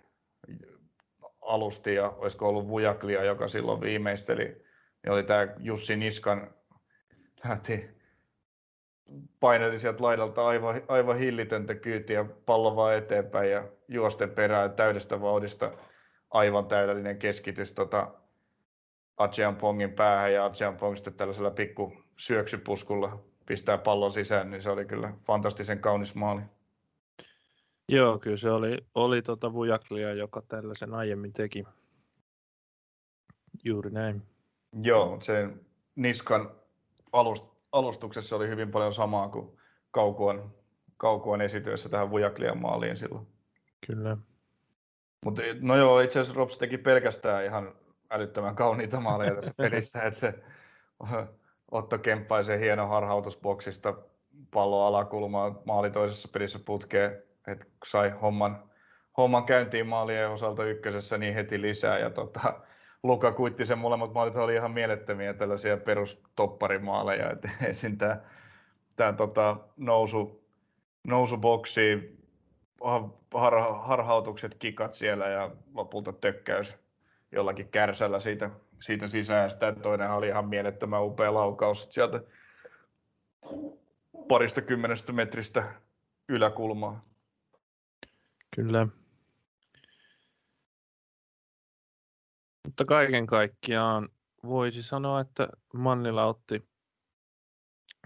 S2: alusti ja olisiko ollut Vujaklia, joka silloin viimeisteli, niin oli tämä Jussi Niskan lähti paineli sieltä laidalta aivan, aivan hillitöntä kyytiä, pallo vaan eteenpäin ja juosten perään täydestä vauhdista aivan täydellinen keskitys tota Achean Pongin päähän ja Achean Pong sitten tällaisella pikku syöksypuskulla pistää pallon sisään, niin se oli kyllä fantastisen kaunis maali.
S1: Joo, kyllä se oli, oli tota Vujaklia, joka tällaisen aiemmin teki. Juuri näin.
S2: Joo, se Niskan alust, alustuksessa oli hyvin paljon samaa kuin Kaukuan, Kaukuan esityössä tähän Vujaklian maaliin silloin.
S1: Kyllä.
S2: Mutta no joo, itse asiassa Rops teki pelkästään ihan älyttömän kauniita maaleja tässä pelissä, että se Otto Kemppaisen hieno harhautusboksista pallo alakulmaa maali toisessa pelissä putkeen, että sai homman, homman käyntiin maalien osalta ykkösessä niin heti lisää ja tota, Luka Kuittisen molemmat maalit oli ihan mielettömiä tällaisia perustopparimaaleja, että ensin tämä, tämä tota, nousu, nousuboksi, har, harhautukset, kikat siellä ja lopulta tökkäys jollakin kärsällä siitä, siitä sisään. Sitä toinen oli ihan mielettömän upea laukaus sieltä parista kymmenestä metristä yläkulmaa.
S1: Kyllä. Mutta kaiken kaikkiaan voisi sanoa, että Mannila otti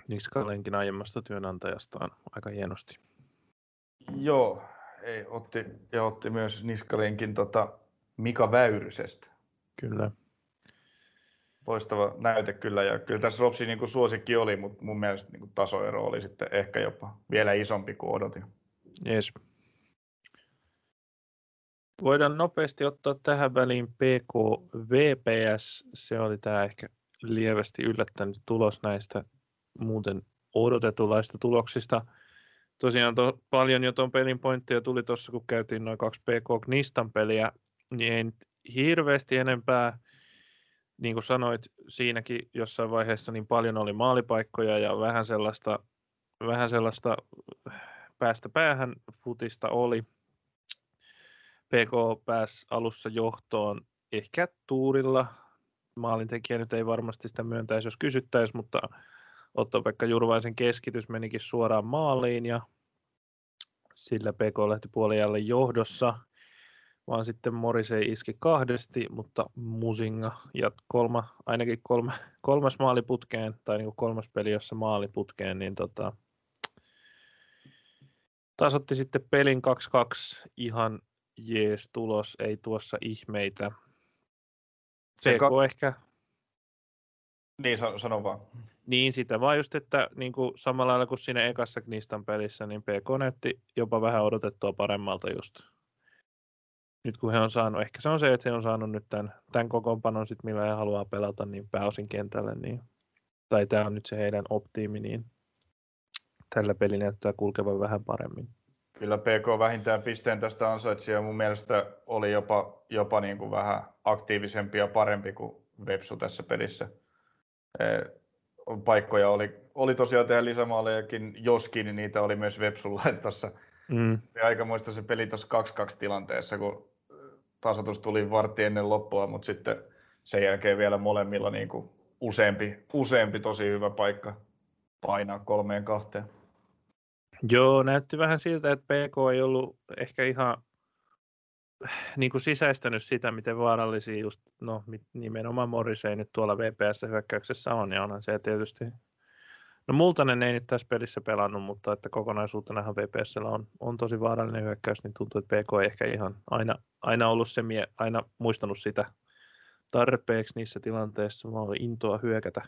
S1: Niskalenkin aiemmasta työnantajastaan aika hienosti.
S2: Joo, ei, otti, ja otti myös Niskalenkin tota Mika Väyrysestä.
S1: Kyllä.
S2: Loistava näyte kyllä, ja kyllä tässä Ropsi niin kuin suosikki oli, mutta mun mielestä niin kuin tasoero oli sitten ehkä jopa vielä isompi kuin odotin.
S1: Yes. Voidaan nopeasti ottaa tähän väliin PKVPS. Se oli tämä ehkä lievästi yllättänyt tulos näistä muuten odotetulaista tuloksista. Tosiaan to, paljon jo tuon pelin pointteja tuli tuossa, kun käytiin noin kaksi PK Knistan peliä, niin ei hirveästi enempää. Niin kuin sanoit siinäkin jossain vaiheessa, niin paljon oli maalipaikkoja ja vähän sellaista, vähän sellaista päästä päähän futista oli. PK pääsi alussa johtoon ehkä tuurilla. Maalintekijä nyt ei varmasti sitä myöntäisi, jos kysyttäisiin, mutta Otto-Pekka Jurvaisen keskitys menikin suoraan maaliin ja sillä PK lähti puolijalle johdossa, vaan sitten Morisei iski kahdesti, mutta Musinga ja kolma, ainakin kolma, kolmas maaliputkeen, tai niin kuin kolmas peli, jossa maaliputkeen, niin tota, tasotti sitten pelin 2-2 ihan jees tulos, ei tuossa ihmeitä. PK ka- ehkä...
S2: Niin, sano vaan.
S1: Niin, sitä vaan just, että niin kuin samalla lailla kuin siinä ekassa Knistan pelissä, niin PK näytti jopa vähän odotettua paremmalta just. Nyt kun he on saanut, ehkä se on se, että he on saanut nyt tämän, tämän kokoonpanon, sit, millä he haluaa pelata niin pääosin kentälle, niin, tai tämä on nyt se heidän optiimi, niin tällä peli näyttää kulkevan vähän paremmin.
S2: Kyllä PK vähintään pisteen tästä ansaitsi ja mun mielestä oli jopa, jopa niin kuin vähän aktiivisempi ja parempi kuin Vepsu tässä pelissä paikkoja oli, oli tosiaan tehdä lisämaalejakin, joskin niin niitä oli myös Vepsulla tuossa. Mm. Aikamoista se peli tuossa 2-2 tilanteessa, kun tasoitus tuli vartti ennen loppua, mutta sitten sen jälkeen vielä molemmilla niin kuin useampi, useampi tosi hyvä paikka painaa kolmeen kahteen.
S1: Joo, näytti vähän siltä, että PK ei ollut ehkä ihan niin kuin sisäistänyt sitä, miten vaarallisia just, no nimenomaan Morrisei nyt tuolla VPS-hyökkäyksessä on, ja onhan se tietysti, no Multanen ei nyt tässä pelissä pelannut, mutta että kokonaisuutenahan VPS on, on tosi vaarallinen hyökkäys, niin tuntuu, että PK ei ehkä ihan aina, aina ollut se, mie, aina muistanut sitä tarpeeksi niissä tilanteissa, vaan oli intoa hyökätä.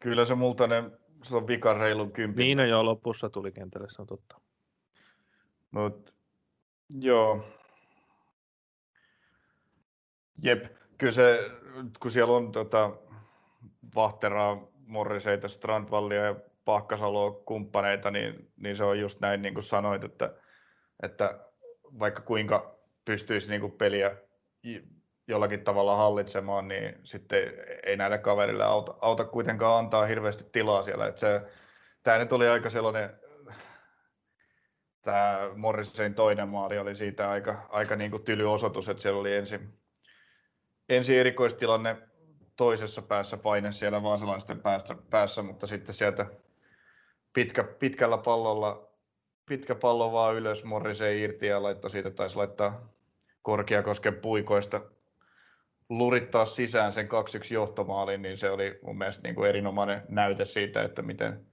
S2: Kyllä se Multanen, se on vika reilun kympin.
S1: Niin, no joo, lopussa tuli kentälle, se on totta.
S2: Mut, joo, Jep, kyllä se, kun siellä on tota, Vahteraa, Morriseita, Strandvallia ja Pahkasaloa kumppaneita, niin, niin se on just näin niin kuin sanoit, että, että vaikka kuinka pystyisi niin kuin peliä jollakin tavalla hallitsemaan, niin sitten ei näille kaverille auta, auta kuitenkaan antaa hirveästi tilaa siellä. Että se, tämä nyt oli aika sellainen, tämä Morrisein toinen maali oli siitä aika, aika niin kuin tyly osoitus, että siellä oli ensin, ensi erikoistilanne toisessa päässä paine siellä vaasalaisten päässä, päässä mutta sitten sieltä pitkä, pitkällä pallolla, pitkä pallo vaan ylös, Morrisei irti ja laittoi siitä, taisi laittaa Korkeakosken puikoista lurittaa sisään sen 2-1 johtomaalin, niin se oli mun mielestä niin kuin erinomainen näyte siitä, että miten,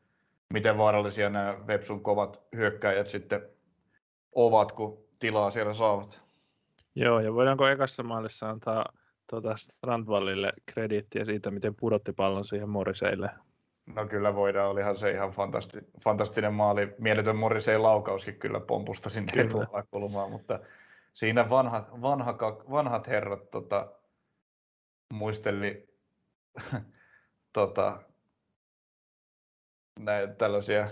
S2: miten vaarallisia nämä Vepsun kovat hyökkäjät sitten ovat, kun tilaa siellä saavat.
S1: Joo, ja voidaanko ekassa maalissa antaa tuota Strandvallille krediittiä siitä, miten pudotti pallon siihen Moriseille.
S2: No kyllä voidaan, olihan se ihan fantasti, fantastinen maali. Mieletön Morisei laukauskin kyllä pompusta sinne etualakulmaan, mutta siinä vanhat, vanha, vanhat herrat tota, muisteli tota, näitä tällaisia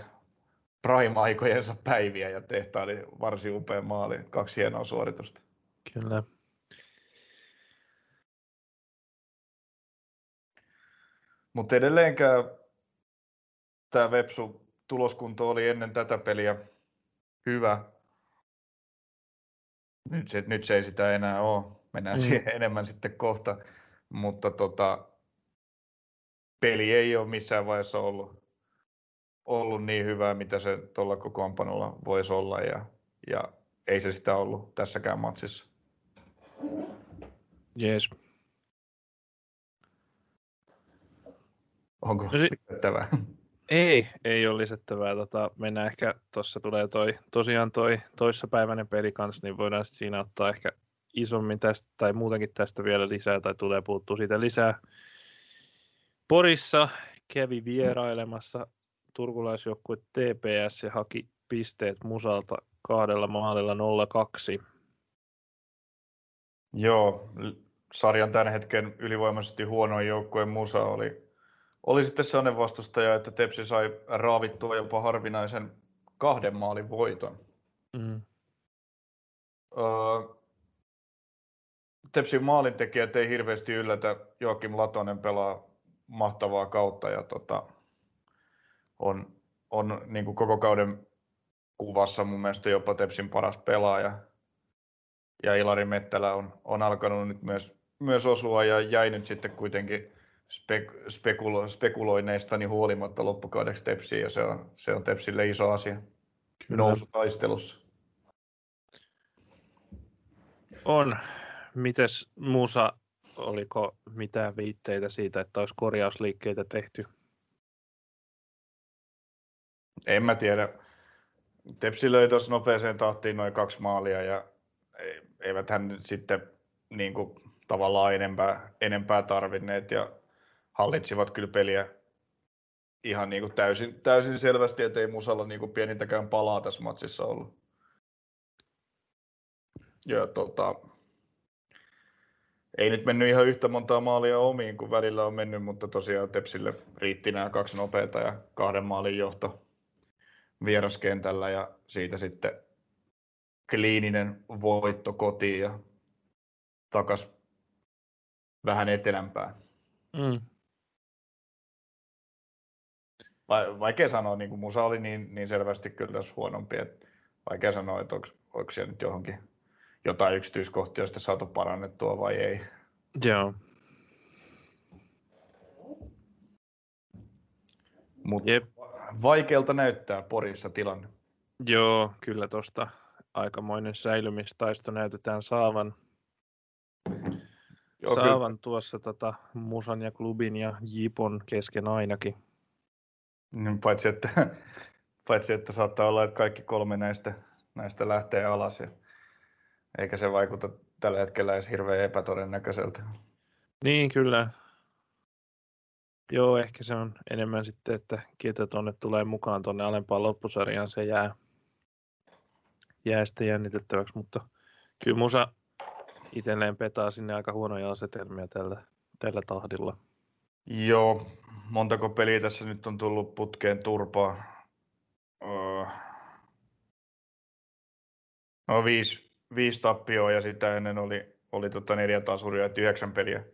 S2: prime-aikojensa päiviä ja tehtaili varsin upea maali. Kaksi hienoa suoritusta.
S1: Kyllä.
S2: Mutta edelleenkään tämä Vepsu tuloskunto oli ennen tätä peliä hyvä. Nyt se, nyt se ei sitä enää ole. Mennään mm. siihen enemmän sitten kohta. Mutta tota, peli ei ole missään vaiheessa ollut, ollut niin hyvää, mitä se tuolla kokoonpanolla voisi olla. Ja, ja ei se sitä ollut tässäkään matsissa.
S1: Jees.
S2: Onko no, lisättävää?
S1: Ei, ei ole lisättävää. Tota, mennään ehkä, tuossa tulee toi, tosiaan toi toissapäiväinen peli kanssa, niin voidaan siinä ottaa ehkä isommin tästä tai muutenkin tästä vielä lisää tai tulee puuttua siitä lisää. Porissa kävi vierailemassa turkulaisjoukkue TPS ja haki pisteet Musalta kahdella maalilla 0-2.
S2: Joo, sarjan tämän hetken ylivoimaisesti huonoin joukkueen Musa oli oli sitten sellainen vastustaja, että Tepsi sai raavittua jopa harvinaisen kahden maalin voiton. Mm. Öö, Tepsin maalintekijät ei hirveästi yllätä. Joakim Latonen pelaa mahtavaa kautta ja tota, on, on niin kuin koko kauden kuvassa mun mielestä jopa Tepsin paras pelaaja. Ja Ilari Mettälä on, on alkanut nyt myös, myös osua ja jäi nyt sitten kuitenkin spek, spekulo, spekuloineistani huolimatta loppukaudeksi Tepsiin ja se on, se on Tepsille iso asia Kyllä. nousutaistelussa.
S1: On. Mites Musa, oliko mitään viitteitä siitä, että olisi korjausliikkeitä tehty?
S2: En mä tiedä. Tepsi löi tuossa nopeeseen tahtiin noin kaksi maalia ja eivät hän sitten niin kuin, tavallaan enempää, enempää tarvinneet ja hallitsivat kyllä peliä ihan niin kuin täysin, täysin selvästi, että ei Musalla niin kuin pienintäkään palaa tässä matsissa ollut. Ja tota, ei nyt mennyt ihan yhtä montaa maalia omiin kuin välillä on mennyt, mutta tosiaan Tepsille riitti nämä kaksi nopeita ja kahden maalin johto vieraskentällä ja siitä sitten kliininen voitto kotiin ja takas vähän etelämpään. Mm. Vaikea sanoa, niin kuin musa oli niin, niin selvästi kyllä tässä huonompi, että vaikea sanoa, että onko, onko siellä nyt johonkin jotain yksityiskohtia sitten saatu parannettua vai ei.
S1: Joo.
S2: Mutta vaikealta näyttää Porissa tilanne.
S1: Joo, kyllä tuosta aikamoinen säilymistaisto näytetään saavan. Joo, saavan kyllä. tuossa tota, Musan ja klubin ja Jipon kesken ainakin.
S2: No, paitsi, että, paitsi, että saattaa olla, että kaikki kolme näistä, näistä lähtee alas. Ja, eikä se vaikuta tällä hetkellä edes hirveän epätodennäköiseltä.
S1: Niin, kyllä. Joo, ehkä se on enemmän sitten, että ketä tuonne tulee mukaan tuonne alempaan loppusarjaan, se jää, jää sitten jännitettäväksi, mutta kyllä Musa itselleen petaa sinne aika huonoja asetelmia tällä, tällä tahdilla.
S2: Joo, montako peliä tässä nyt on tullut putkeen turpaa? Öö. No viisi, viisi tappioa ja sitä ennen oli, oli tota neljä tasuria, että yhdeksän peliä,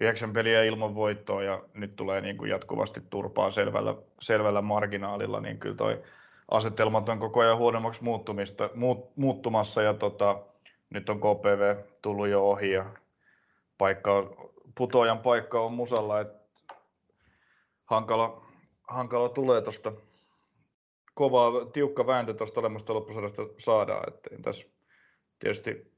S2: yhdeksän peliä ilman voittoa ja nyt tulee niin kuin jatkuvasti turpaa selvällä, selvällä marginaalilla, niin kyllä toi asetelmat on koko ajan huonommaksi muuttumista, muut, muuttumassa ja tota, nyt on KPV tullut jo ohi ja paikka, putoajan paikka on musalla, että hankala, hankala tulee tuosta kova, tiukka vääntö tuosta olemmasta loppusarjasta saadaan. Että tässä tietysti,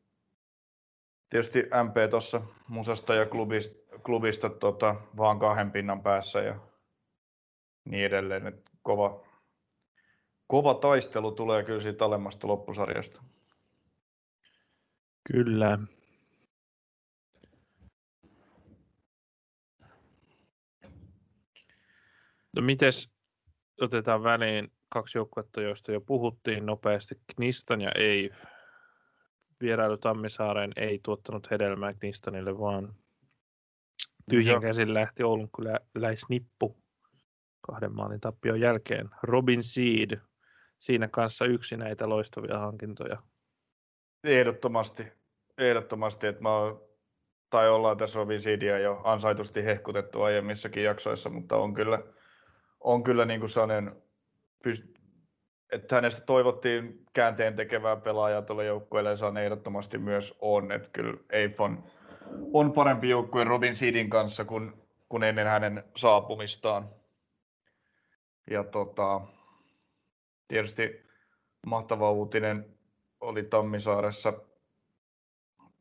S2: tietysti MP tuossa musasta ja klubista, klubista tota, vaan kahden pinnan päässä ja niin edelleen. Että kova, kova taistelu tulee kyllä siitä alemmasta loppusarjasta.
S1: Kyllä. No mites otetaan väliin kaksi joukkuetta, joista jo puhuttiin nopeasti, Knistan ja Eif. Vierailu Tammisaareen ei tuottanut hedelmää Knistanille, vaan tyhjän käsin lähti Oulun kyllä läisnippu kahden maalin tappion jälkeen. Robin Seed, siinä kanssa yksi näitä loistavia hankintoja.
S2: Ehdottomasti, ehdottomasti, että mä oon, tai ollaan tässä Robin Seedia jo ansaitusti hehkutettu aiemmissakin jaksoissa, mutta on kyllä, on kyllä niin kuin sellainen, että hänestä toivottiin käänteen tekevää pelaajaa tuolle joukkueelle, ja ehdottomasti myös on, että kyllä Eif on, on parempi joukkue Robin Seedin kanssa kuin, kuin ennen hänen saapumistaan. Ja tota, tietysti mahtava uutinen oli Tammisaaressa,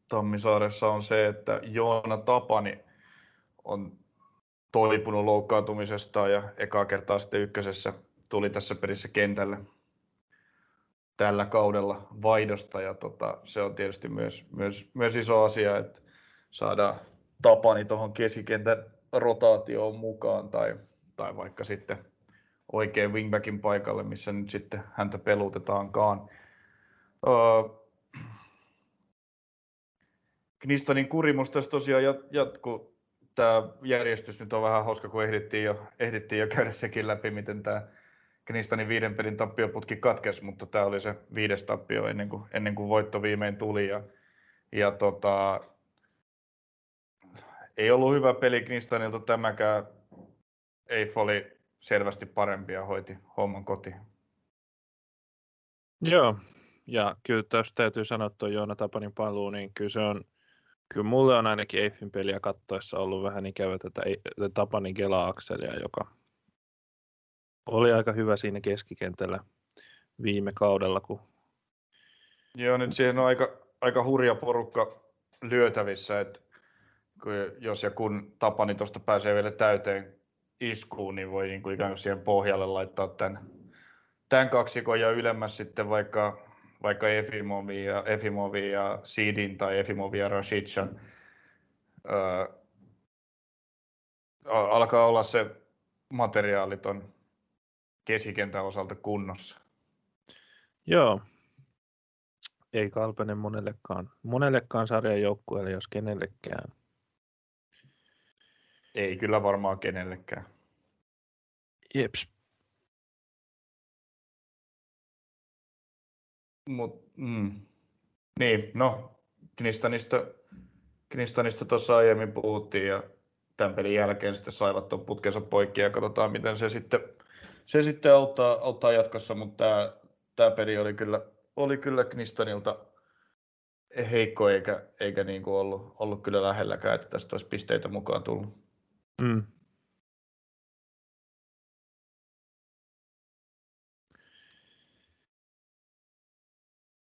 S2: Tammisaaressa on se, että Joona Tapani on toipunut loukkaantumisesta ja ekaa kertaa sitten ykkösessä tuli tässä pelissä kentälle tällä kaudella vaihdosta ja tota, se on tietysti myös, myös, myös iso asia, että saadaan Tapani tuohon keskikentän rotaatioon mukaan tai, tai vaikka sitten oikein wingbackin paikalle, missä nyt sitten häntä pelutetaankaan. Öö, Knistonin kurimus tässä tosiaan jatkuu tämä järjestys nyt on vähän hauska, kun ehdittiin jo, ehdittiin jo käydä sekin läpi, miten tämä Knistanin viiden pelin tappioputki katkesi, mutta tämä oli se viides tappio ennen kuin, ennen kuin voitto viimein tuli. Ja, ja tota, ei ollut hyvä peli Knistanilta tämäkään. Eif oli selvästi parempi ja hoiti homman kotiin.
S1: Joo, ja kyllä tässä täytyy sanoa tuo Joona Tapanin paluu, niin kyllä se on, kyllä mulle on ainakin Eiffin peliä kattoessa ollut vähän ikävä tätä Tapanin Kela-akselia, joka oli aika hyvä siinä keskikentällä viime kaudella. Kun...
S2: Joo, nyt siihen on aika, aika hurja porukka lyötävissä, että jos ja kun Tapani tuosta pääsee vielä täyteen iskuun, niin voi niin kuin ikään kuin siihen pohjalle laittaa tämän, tämän kaksikon ja ylemmäs sitten vaikka, vaikka Efimovi ja, Efimovi ja Sidin tai Efimovi ja Rashidsan. Öö, alkaa olla se materiaali ton keskikentän osalta kunnossa.
S1: Joo, ei kalpene monellekaan, monellekaan sarjan joukkueelle, jos kenellekään.
S2: Ei kyllä varmaan kenellekään.
S1: Jeps.
S2: Mut, mm. Niin, no, Knistanista, Knistanista tuossa aiemmin puhuttiin ja tämän pelin jälkeen sitten saivat tuon putkensa poikki ja katsotaan miten se sitten, se sitten auttaa, auttaa jatkossa, mutta tämä, tämä peli oli kyllä, oli kyllä Knistanilta heikko eikä, eikä niin kuin ollut, ollut kyllä lähelläkään, että tästä olisi pisteitä mukaan tullut. Mm.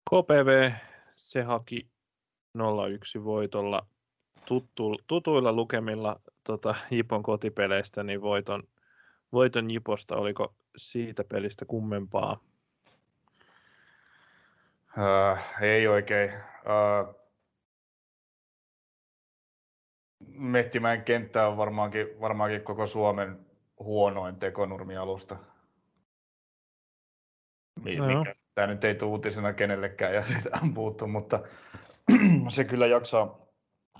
S1: KPV, se haki 0-1 voitolla tuttu, tutuilla lukemilla tota, Jipon kotipeleistä, niin voiton, voiton Jiposta, oliko siitä pelistä kummempaa?
S2: Uh, ei oikein. Uh, Mehtimäen kenttä on varmaankin, varmaankin koko Suomen huonoin tekonurmialusta. No. Tämä nyt ei tule uutisena kenellekään ja sitä on puhuttu, mutta se kyllä jaksaa,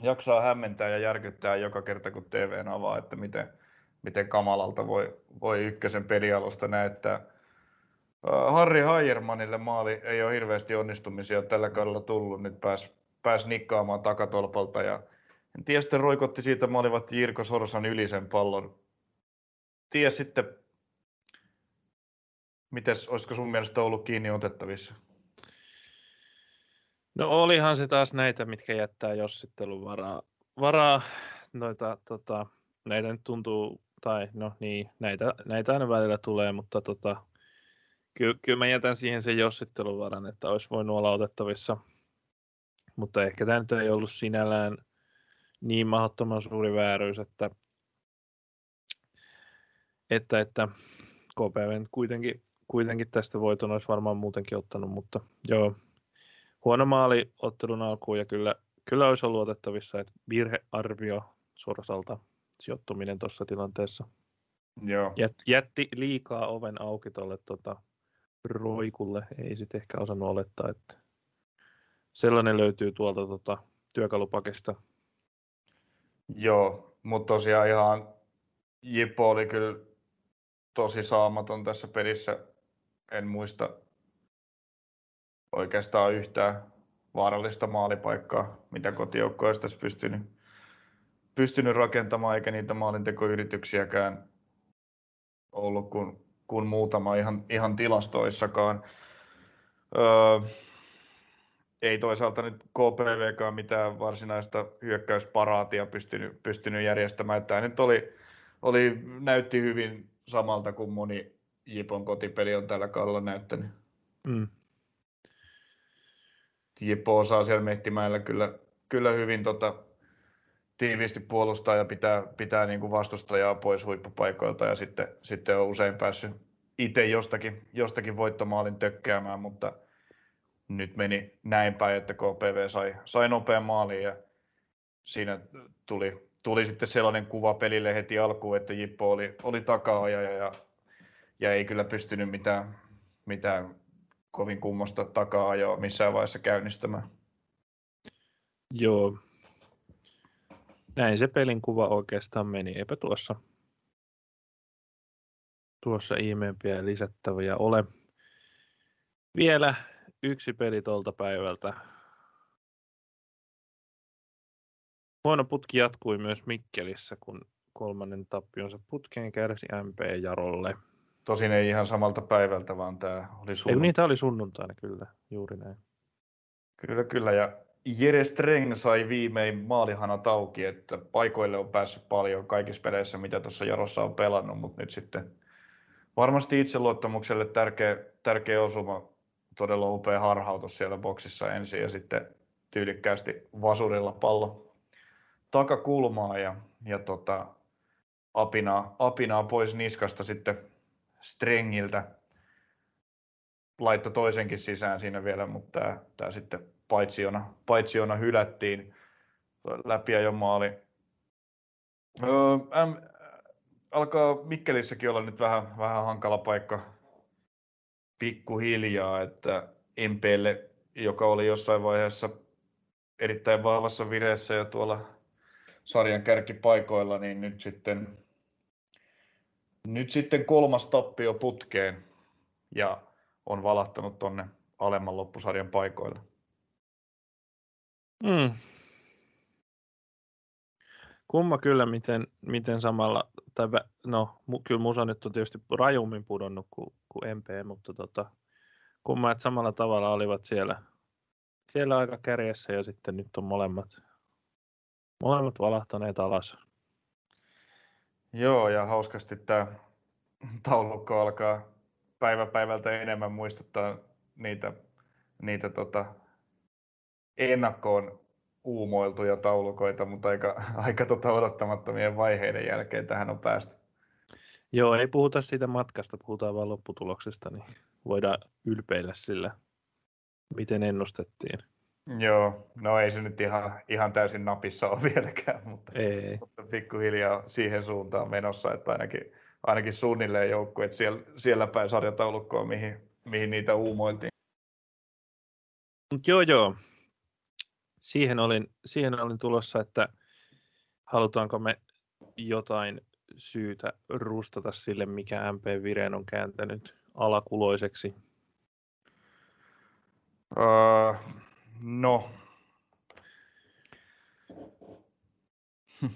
S2: jaksaa hämmentää ja järkyttää joka kerta, kun TVn avaa, että miten, miten kamalalta voi, voi ykkösen pelialusta näyttää. Harri Hajermanille maali ei ole hirveästi onnistumisia tällä kaudella tullut. Nyt pääsi pääs nikkaamaan takatolpalta ja en tiedä, sitten roikotti siitä maalivat Jirko Sorsan yli sen pallon. Tiedä sitten, mites, olisiko sun mielestä ollut kiinni otettavissa?
S1: No olihan se taas näitä, mitkä jättää jossittelun varaa. varaa noita, tota, näitä nyt tuntuu, tai no niin, näitä, näitä aina välillä tulee, mutta tota, kyllä, kyllä mä jätän siihen sen jossittelun varan, että olisi voinut olla otettavissa. Mutta ehkä tämä nyt ei ollut sinällään niin mahdottoman suuri vääryys, että, että, että KPV kuitenkin, kuitenkin tästä voiton olisi varmaan muutenkin ottanut, mutta joo, huono maali ottelun alkuun ja kyllä, kyllä olisi ollut otettavissa, että virhearvio Sorsalta sijoittuminen tuossa tilanteessa.
S2: Joo.
S1: Jät, jätti liikaa oven auki tuolle tota, roikulle, ei sitten ehkä osannut olettaa, että sellainen löytyy tuolta tota, työkalupakista
S2: Joo, mutta tosiaan ihan Jippo oli kyllä tosi saamaton tässä pelissä. En muista oikeastaan yhtään vaarallista maalipaikkaa, mitä kotijoukko olisi tässä pystynyt, pystynyt rakentamaan, eikä niitä maalintekoyrityksiäkään ollut kuin, kuin muutama ihan, ihan tilastoissakaan. Öö, ei toisaalta nyt KPVkaan mitään varsinaista hyökkäysparaatia pystynyt, pystynyt järjestämään. Tämä nyt oli, oli, näytti hyvin samalta kuin moni Jipon kotipeli on tällä kaudella näyttänyt. Mm. Jipo osaa siellä Mehtimäellä kyllä, kyllä hyvin tota, tiiviisti puolustaa ja pitää, pitää niin kuin vastustajaa pois huippupaikoilta ja sitten, sitten on usein päässyt itse jostakin, jostakin voittomaalin tökkäämään, mutta – nyt meni näin päin, että KPV sai, sai nopean maalin ja siinä tuli, tuli sitten sellainen kuva pelille heti alkuun, että Jippo oli, oli takaa ja, ja, ei kyllä pystynyt mitään, mitään kovin kummosta takaa jo missään vaiheessa käynnistämään.
S1: Joo. Näin se pelin kuva oikeastaan meni. Eipä tuossa, tuossa ihmeempiä lisättäviä ole. Vielä yksi peli tuolta päivältä. Huono putki jatkui myös Mikkelissä, kun kolmannen tappionsa putkeen kärsi MP Jarolle.
S2: Tosin ei ihan samalta päivältä, vaan tämä oli sunnuntai.
S1: Ei, niin, tämä oli sunnuntaina kyllä, juuri näin.
S2: Kyllä, kyllä. Ja Jere Streng sai viimein maalihana tauki, että paikoille on päässyt paljon kaikissa peleissä, mitä tuossa Jarossa on pelannut, mutta nyt sitten varmasti itseluottamukselle tärkeä, tärkeä osuma, todella upea harhautus siellä boksissa ensin ja sitten tyylikkäästi vasurilla pallo takakulmaa ja, ja tota, apinaa, apinaa pois niskasta sitten Strengiltä. Laitto toisenkin sisään siinä vielä, mutta tämä, tämä sitten paitsiona, paitsiona hylättiin läpi jo maali. Öö, M, alkaa Mikkelissäkin olla nyt vähän, vähän hankala paikka pikkuhiljaa, että MPlle, joka oli jossain vaiheessa erittäin vahvassa vireessä ja tuolla sarjan kärkipaikoilla, niin nyt sitten, nyt sitten kolmas tappio putkeen ja on valahtanut tonne alemman loppusarjan paikoille.
S1: Mm. Kumma kyllä, miten, miten samalla, tai no kyllä Musa nyt on tietysti rajummin pudonnut kuin, kuin MP, mutta tota, kumma, että samalla tavalla olivat siellä, siellä aika kärjessä ja sitten nyt on molemmat, molemmat valahtaneet alas.
S2: Joo, ja hauskasti tämä taulukko alkaa päivä päivältä enemmän muistuttaa niitä, niitä tota, ennakkoon uumoiltuja taulukoita, mutta aika, aika tota odottamattomien vaiheiden jälkeen tähän on päästy.
S1: Joo, ei puhuta siitä matkasta, puhutaan vain lopputuloksesta, niin voidaan ylpeillä sillä, miten ennustettiin.
S2: Joo, no ei se nyt ihan, ihan täysin napissa ole vieläkään, mutta,
S1: ei.
S2: mutta pikkuhiljaa siihen suuntaan menossa, että ainakin, ainakin suunnilleen joukkueet siellä, siellä päin sarjataulukkoon, mihin, mihin niitä uumoiltiin.
S1: Joo, joo siihen olin, siihen olin tulossa, että halutaanko me jotain syytä rustata sille, mikä MP Vireen on kääntänyt alakuloiseksi?
S2: Uh, no.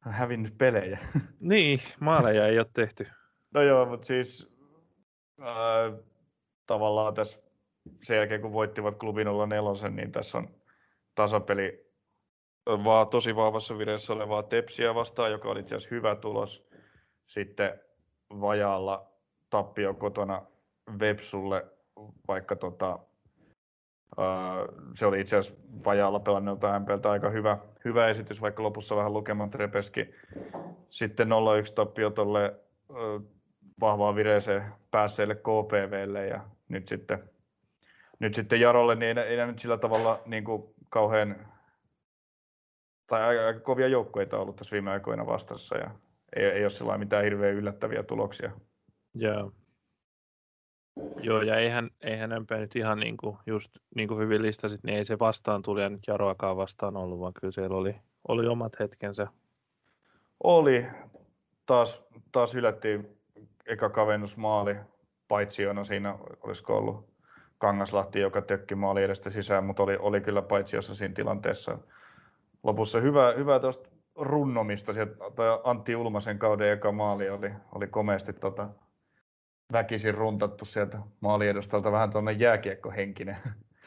S2: Hävinnyt pelejä.
S1: niin, maaleja ei ole tehty.
S2: No joo, mutta siis uh, tavallaan tässä sen jälkeen kun voittivat klubin 04, niin tässä on tasapeli vaan tosi vahvassa vireessä olevaa Tepsiä vastaan, joka oli itse asiassa hyvä tulos. Sitten vajaalla tappio kotona Vepsulle, vaikka tota, se oli itse asiassa vajaalla pelannelta MPltä aika hyvä, hyvä esitys, vaikka lopussa vähän lukemat repeski. Sitten 0-1 tappio tuolle vahvaan vireeseen päässeelle KPVlle ja nyt sitten, nyt sitten Jarolle, niin ei, ei nyt sillä tavalla niin kuin kauhean tai aika kovia joukkueita ollut tässä viime aikoina vastassa ja ei, ei ole sillä mitään hirveän yllättäviä tuloksia.
S1: Joo. Joo, ja eihän, eihän MP nyt ihan niin kuin, just niin kuin hyvin listasit, niin ei se vastaan tuli ja nyt Jaroakaan vastaan ollut, vaan kyllä siellä oli, oli omat hetkensä.
S2: Oli. Taas, taas hylättiin eka kavennusmaali, paitsi siinä olisiko ollut Kangaslahti, joka tökki maali edestä sisään, mutta oli, oli kyllä paitsi jossa siinä tilanteessa. Lopussa hyvä, hyvä tuosta runnomista, sieltä, Antti Ulmasen kauden eka maali oli, oli komeasti tota, väkisin runtattu sieltä maaliedustalta, vähän tuonne jääkiekkohenkinen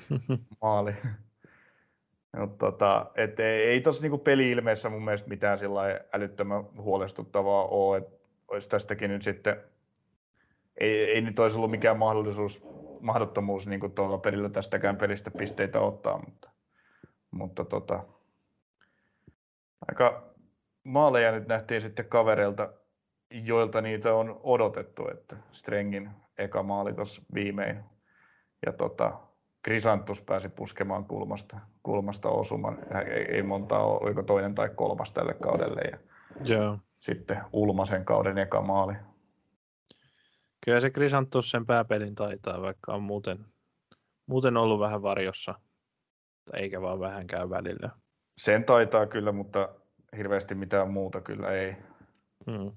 S2: maali. Mutta tota, et ei, ei tuossa niinku peli-ilmeessä mun mielestä mitään älyttömän huolestuttavaa ole, että olisi tästäkin nyt sitten, ei, ei nyt olisi ollut mikään mahdollisuus mahdottomuus niin kuin tuolla pelillä tästäkään pelistä pisteitä ottaa, mutta, mutta tota, aika maaleja nyt nähtiin sitten kavereilta, joilta niitä on odotettu, että Strengin eka maali tuossa viimein ja tota, Krisantus pääsi puskemaan kulmasta, kulmasta osuman. Ei, ei montaa ole, oliko toinen tai kolmas tälle kaudelle. Ja
S1: Joo.
S2: Sitten Ulmasen kauden eka maali.
S1: Kyllä se Krisantus sen pääpelin taitaa, vaikka on muuten, muuten ollut vähän varjossa, eikä vaan vähänkään välillä.
S2: Sen taitaa kyllä, mutta hirveästi mitään muuta kyllä ei.
S1: Hmm.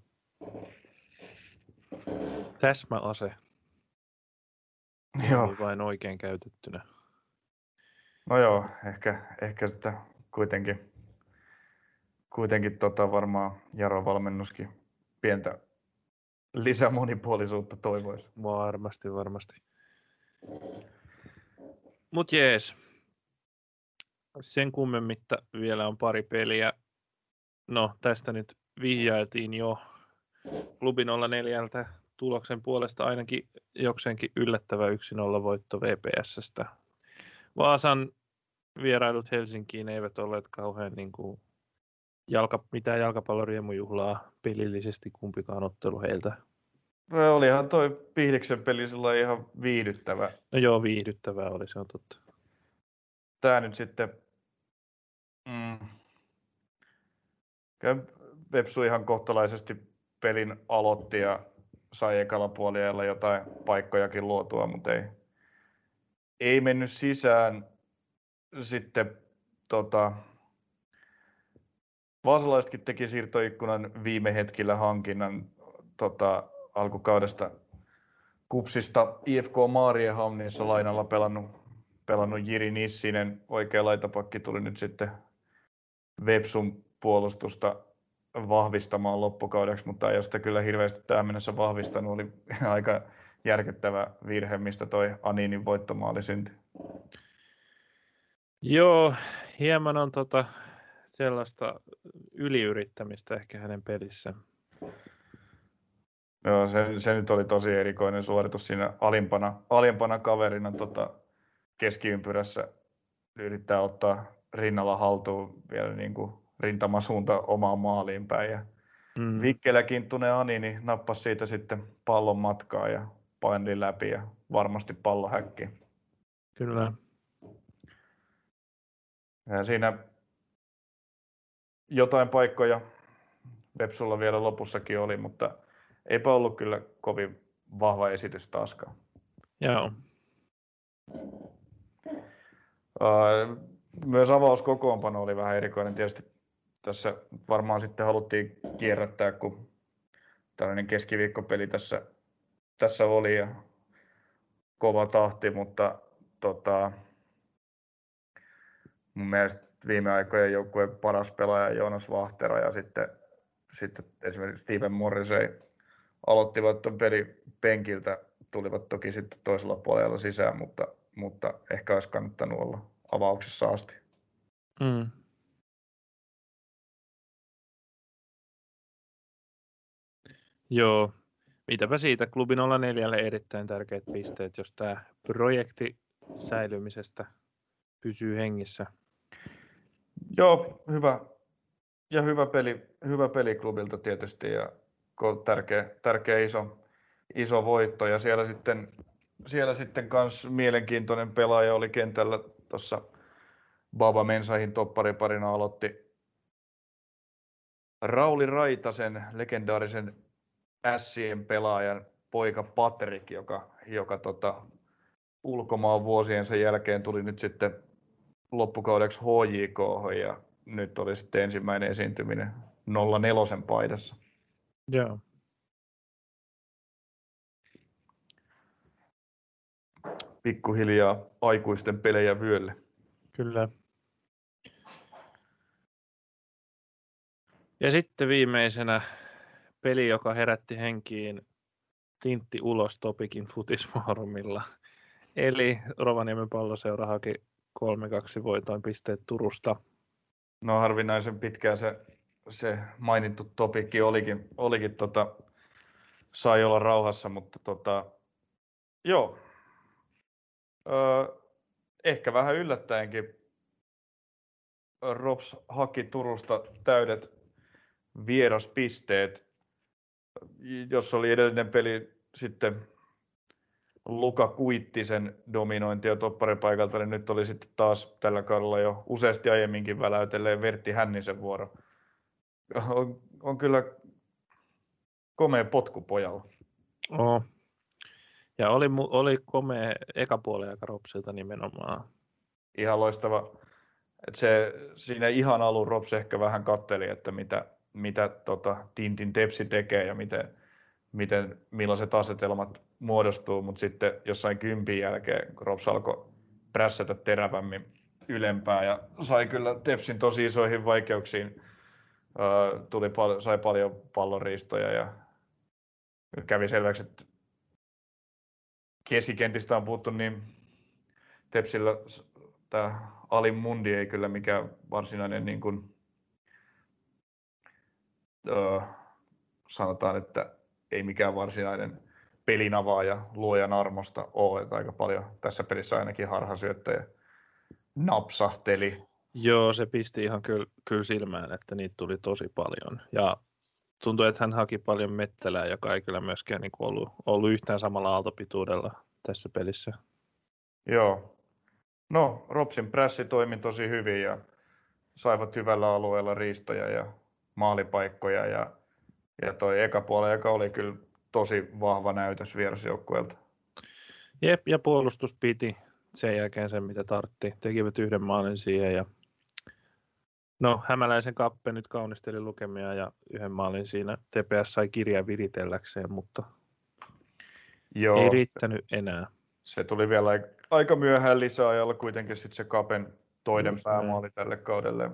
S1: Täsmäase.
S2: Joo.
S1: vain oikein käytettynä.
S2: No joo, ehkä, ehkä sitä kuitenkin kuitenkin tota varmaan Jaro valmennuskin pientä lisämonipuolisuutta toivoisi.
S1: Varmasti, varmasti. Mut jees. Sen kummemmitta vielä on pari peliä. No, tästä nyt vihjailtiin jo Klubi 04 tuloksen puolesta ainakin jokseenkin yllättävä 1-0 voitto VPSstä. Vaasan vierailut Helsinkiin eivät olleet kauhean niin kuin jalka, mitään jalkapalloriemujuhlaa pelillisesti kumpikaan ottelu heiltä.
S2: No, olihan toi Pihliksen peli sillä ihan viihdyttävä.
S1: No joo, viihdyttävää oli, se on totta.
S2: Tää nyt sitten... Mm, Vepsu ihan kohtalaisesti pelin aloitti ja sai ekalla puolella jotain paikkojakin luotua, mutta ei, ei mennyt sisään. Sitten tota, Vaasalaisetkin teki siirtoikkunan viime hetkillä hankinnan tota, alkukaudesta Kupsista IFK Maarienhamnissa lainalla pelannut, pelannut Jiri Nissinen. Oikea laitapakki tuli nyt sitten Vepsun puolustusta vahvistamaan loppukaudeksi, mutta ei ole sitä kyllä hirveästi tähän mennessä vahvistanut. Oli aika järkyttävä virhe, mistä toi Aninin voittomaali syntyi.
S1: Joo, hieman on tota sellaista yliyrittämistä ehkä hänen pelissä.
S2: Joo, se, se nyt oli tosi erikoinen suoritus siinä alimpana, alimpana kaverina tota, keskiympyrässä yrittää ottaa rinnalla haltuun vielä niin kuin rintamasuunta omaan maaliin päin. Ja mm. Vikkelä Kinttunen Ani niin nappasi siitä sitten pallon matkaa ja paineli läpi ja varmasti pallo häkki.
S1: Kyllä.
S2: Ja siinä jotain paikkoja Vepsulla vielä lopussakin oli, mutta eipä ollut kyllä kovin vahva esitys taaskaan.
S1: Joo.
S2: Myös avauskokoonpano oli vähän erikoinen. Tietysti tässä varmaan sitten haluttiin kierrättää, kun tällainen keskiviikkopeli tässä, tässä oli ja kova tahti, mutta tota, mun mielestä viime aikojen joukkueen paras pelaaja Joonas Vahtera ja sitten, sitten esimerkiksi Steven Morrissey aloittivat tuon peli penkiltä, tulivat toki sitten toisella puolella sisään, mutta, mutta ehkä olisi kannattanut olla avauksessa asti. Mm.
S1: Joo, mitäpä siitä. Klubi 04 erittäin tärkeät pisteet, jos tämä projekti säilymisestä pysyy hengissä.
S2: Joo, hyvä. Ja hyvä peli, hyvä peli klubilta tietysti ja tärkeä, tärkeä iso, iso voitto. Ja siellä sitten, siellä sitten kans mielenkiintoinen pelaaja oli kentällä tuossa Baba Mensahin toppariparina aloitti Rauli Raitasen, legendaarisen Ässien pelaajan poika Patrick, joka, joka tota, ulkomaan vuosiensa jälkeen tuli nyt sitten loppukaudeksi HJK ja nyt oli sitten ensimmäinen esiintyminen 04 paidassa.
S1: Joo.
S2: Pikkuhiljaa aikuisten pelejä vyölle.
S1: Kyllä. Ja sitten viimeisenä peli, joka herätti henkiin Tintti ulos Topikin futisfoorumilla. Eli Rovaniemen palloseura haki 3-2 voitoin pisteet Turusta.
S2: No harvinaisen pitkään se, se mainittu topikki olikin, olikin tota, sai olla rauhassa, mutta tota, joo. Öö, ehkä vähän yllättäenkin Rops haki Turusta täydet vieraspisteet jos oli edellinen peli sitten Luka Kuittisen dominointia topparipaikalta, niin nyt oli sitten taas tällä kaudella jo useasti aiemminkin väläytelleen Vertti Hännisen vuoro. On, on kyllä komea potku pojalla.
S1: Oh. Ja oli, oli komea eka puoli aika Ropsilta nimenomaan.
S2: Ihan loistava. Et se, siinä ihan alun Rops ehkä vähän katteli, että mitä, mitä tota, Tintin Tepsi tekee ja miten, miten, millaiset asetelmat muodostuu, mutta sitten jossain kympin jälkeen Krops alkoi prässätä terävämmin ylempää ja sai kyllä Tepsin tosi isoihin vaikeuksiin tuli pal- sai paljon palloriistoja ja kävi selväksi, että keskikentistä on puhuttu, niin Tepsillä tämä Alin Mundi ei kyllä mikään varsinainen niin kuin, öö, sanotaan, että ei mikään varsinainen pelinavaaja luojan armosta ole, että aika paljon tässä pelissä ainakin harhasyöttäjä napsahteli.
S1: Joo, se pisti ihan kyllä, kyllä silmään, että niitä tuli tosi paljon. Ja tuntui, että hän haki paljon mettälää, joka ei kyllä myöskään niin ollut, ollut yhtään samalla aaltopituudella tässä pelissä.
S2: Joo. No, Ropsin prässi toimi tosi hyvin ja saivat hyvällä alueella riistoja ja maalipaikkoja ja, ja toi eka puoli, joka oli kyllä tosi vahva näytös vierasjoukkueelta.
S1: Jep, ja puolustus piti sen jälkeen sen, mitä tartti. Tekivät yhden maalin siihen ja No, Hämäläisen kappe nyt kaunisteli lukemia ja yhden maalin siinä. TPS sai kirjaa viritelläkseen, mutta Joo. ei riittänyt enää.
S2: Se tuli vielä aika myöhään lisäajalla kuitenkin sitten se Kapen toinen Just päämaali näin. tälle kaudelle.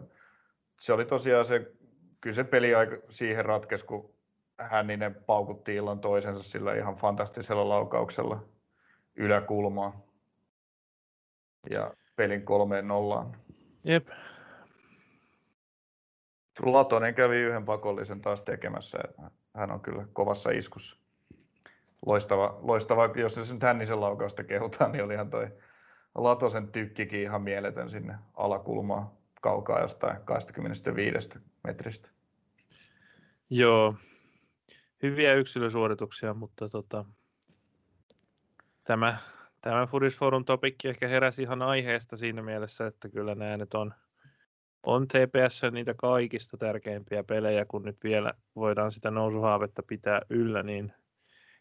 S2: Se oli tosiaan se, kyllä se peli aika siihen ratkesi, kun Hänninen paukutti illan toisensa sillä ihan fantastisella laukauksella yläkulmaan. Ja pelin kolmeen nollaan.
S1: Jep,
S2: Latonen kävi yhden pakollisen taas tekemässä. Hän on kyllä kovassa iskussa. Loistava, loistava jos se nyt Hännisen laukausta kehutaan, niin olihan toi Latosen tykkikin ihan mieletön sinne alakulmaan kaukaa jostain 25 metristä.
S1: Joo, hyviä yksilösuorituksia, mutta tota, tämä, tämä Foodis Forum topikki ehkä heräsi ihan aiheesta siinä mielessä, että kyllä nämä nyt on – on TPS niitä kaikista tärkeimpiä pelejä, kun nyt vielä voidaan sitä nousuhaavetta pitää yllä, niin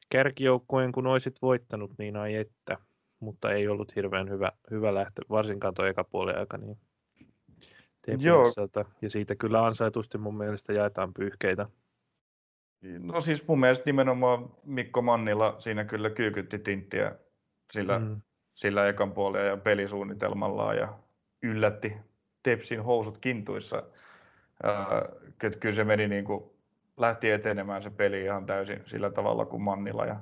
S1: kärkijoukkueen kun olisit voittanut, niin ai että, mutta ei ollut hirveän hyvä, hyvä lähtö, varsinkaan tuo eka puoli aika, niin TPSltä, ja siitä kyllä ansaitusti mun mielestä jaetaan pyyhkeitä.
S2: No siis mun mielestä nimenomaan Mikko Mannila siinä kyllä kyykytti tinttiä sillä, mm. sillä ekan puolella ja pelisuunnitelmallaan ja yllätti Tepsin housut kintuissa. Kyllä se meni niin kuin, lähti etenemään se peli ihan täysin sillä tavalla kuin Mannila ja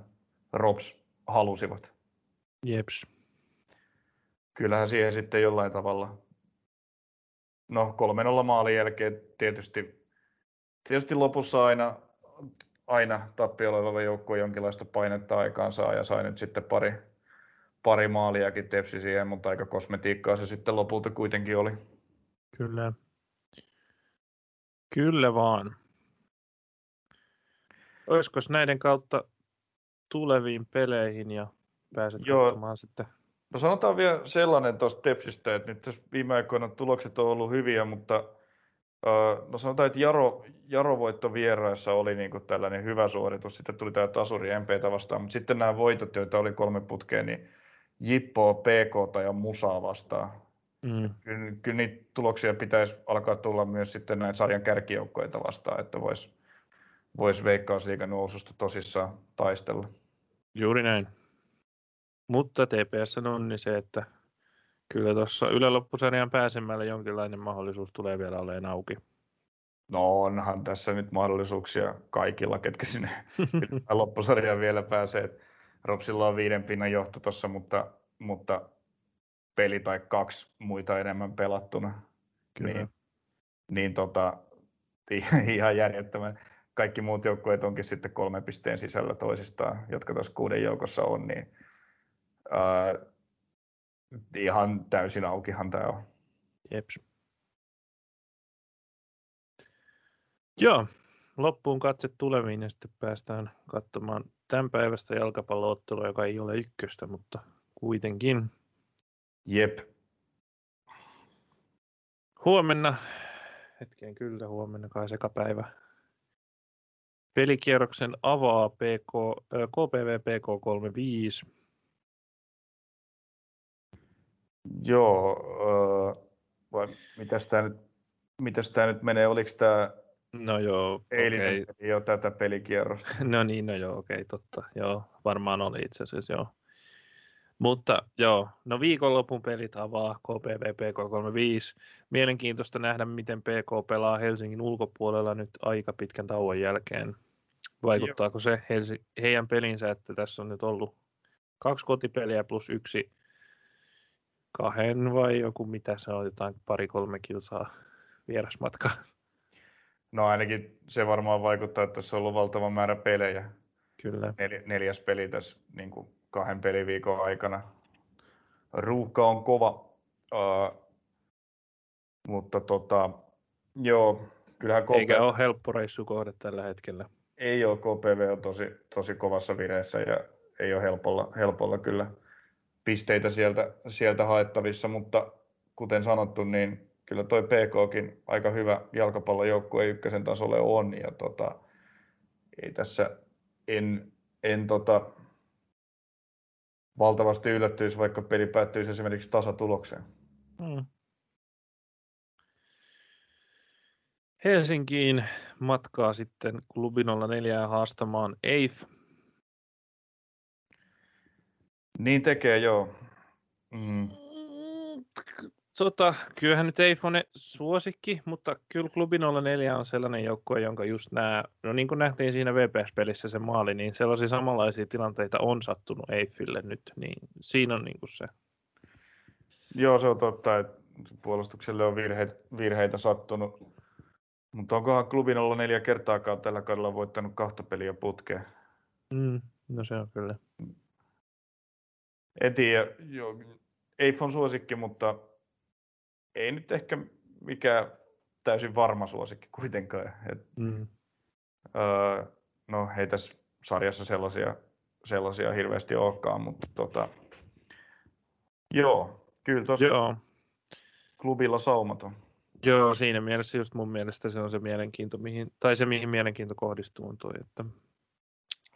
S2: Robs halusivat.
S1: Jeps.
S2: Kyllähän siihen sitten jollain tavalla, no 3-0 maalin jälkeen tietysti, tietysti lopussa aina, aina tappiolla oleva joukkue jonkinlaista painetta aikaan saa ja sai nyt sitten pari, pari maaliakin tepsi siihen, mutta aika kosmetiikkaa se sitten lopulta kuitenkin oli.
S1: Kyllä. Kyllä vaan. Olisiko näiden kautta tuleviin peleihin ja pääset Joo. katsomaan sitten?
S2: No sanotaan vielä sellainen tuosta Tepsistä, että nyt tässä viime aikoina tulokset on ollut hyviä, mutta no sanotaan, että Jaro, Jaro voitto vieraissa oli niin kuin tällainen hyvä suoritus. Sitten tuli tämä Tasuri MPtä vastaan, mutta sitten nämä voitot, joita oli kolme putkeen, niin Jippoa, PK ja Musaa vastaan. Mm. Kyllä, kyllä niitä tuloksia pitäisi alkaa tulla myös sitten näitä sarjan kärkijoukkoita vastaan, että voisi vois veikkausliigan noususta tosissaan taistella.
S1: Juuri näin. Mutta TPS on niin se, että kyllä tuossa yläloppusarjan pääsemällä jonkinlainen mahdollisuus tulee vielä olemaan auki.
S2: No onhan tässä nyt mahdollisuuksia kaikilla, ketkä sinne loppusarjaan vielä pääsee. Ropsilla on viiden pinnan johto tuossa, mutta, mutta peli tai kaksi muita enemmän pelattuna. Kyllä. Niin, niin tota, ihan järjettömän. Kaikki muut joukkueet onkin sitten kolme pisteen sisällä toisistaan, jotka tuossa kuuden joukossa on, niin ää, ihan täysin aukihan tämä on.
S1: Jeps. Joo, loppuun katse tuleviin ja sitten päästään katsomaan tämän päivästä jalkapalloottelua, joka ei ole ykköstä, mutta kuitenkin.
S2: Jep.
S1: Huomenna, hetkeen kyllä huomenna kai sekapäivä. Pelikierroksen avaa PK, äh, KPV PK35.
S2: Joo, äh, vai mitäs tämä nyt, mitäs tää nyt menee, oliko tämä
S1: No joo,
S2: eilinen okay. jo tätä pelikierrosta?
S1: No niin, no joo, okei, okay, totta. Joo, varmaan oli itse asiassa, joo. Mutta joo, no viikonlopun pelit avaa KPV PK35. Mielenkiintoista nähdä, miten PK pelaa Helsingin ulkopuolella nyt aika pitkän tauon jälkeen. Vaikuttaako se heidän pelinsä, että tässä on nyt ollut kaksi kotipeliä plus yksi kahden vai joku, mitä se on, jotain pari-kolme kilsaa vierasmatkaa?
S2: No ainakin se varmaan vaikuttaa, että tässä on ollut valtava määrä pelejä.
S1: Kyllä.
S2: Nel, neljäs peli tässä niin kuin kahden peliviikon aikana. Ruuhka on kova, uh, mutta tota, joo, kyllähän
S1: KPV... Eikä ole helppo reissukohde tällä hetkellä.
S2: Ei ole, KPV on tosi, tosi kovassa vireessä ja ei ole helpolla, helpolla kyllä pisteitä sieltä, sieltä haettavissa, mutta kuten sanottu, niin kyllä toi PKkin aika hyvä jalkapallojoukkue ykkösen tasolle on ja tota, ei tässä en, en tota, valtavasti yllättyisi, vaikka peli päättyisi esimerkiksi tasatulokseen. Hmm.
S1: Helsinkiin matkaa sitten klubi 04 haastamaan EIF.
S2: Niin tekee, joo.
S1: Mm. Tota, kyllähän nyt ei Fone suosikki, mutta kyllä Klubi 04 on sellainen joukkue, jonka just nämä, no niin kuin nähtiin siinä VPS-pelissä se maali, niin sellaisia samanlaisia tilanteita on sattunut Eiffille nyt, niin siinä on niin kuin se.
S2: Joo, se on totta, että puolustukselle on virheitä, virheitä sattunut, mutta onkohan Klubi 04 kertaakaan tällä kaudella voittanut kahta peliä putkeen?
S1: Mm, no se on kyllä.
S2: En tiedä, joo, Eiff on suosikki, mutta ei nyt ehkä mikään täysin varma suosikki kuitenkaan. Et, mm. öö, no ei tässä sarjassa sellaisia, sellaisia hirveästi olekaan, mutta tota, joo, kyllä tuossa klubilla saumaton.
S1: Joo, siinä mielessä just mun mielestä se on se mielenkiinto, mihin, tai se mihin mielenkiinto kohdistuu on toi, että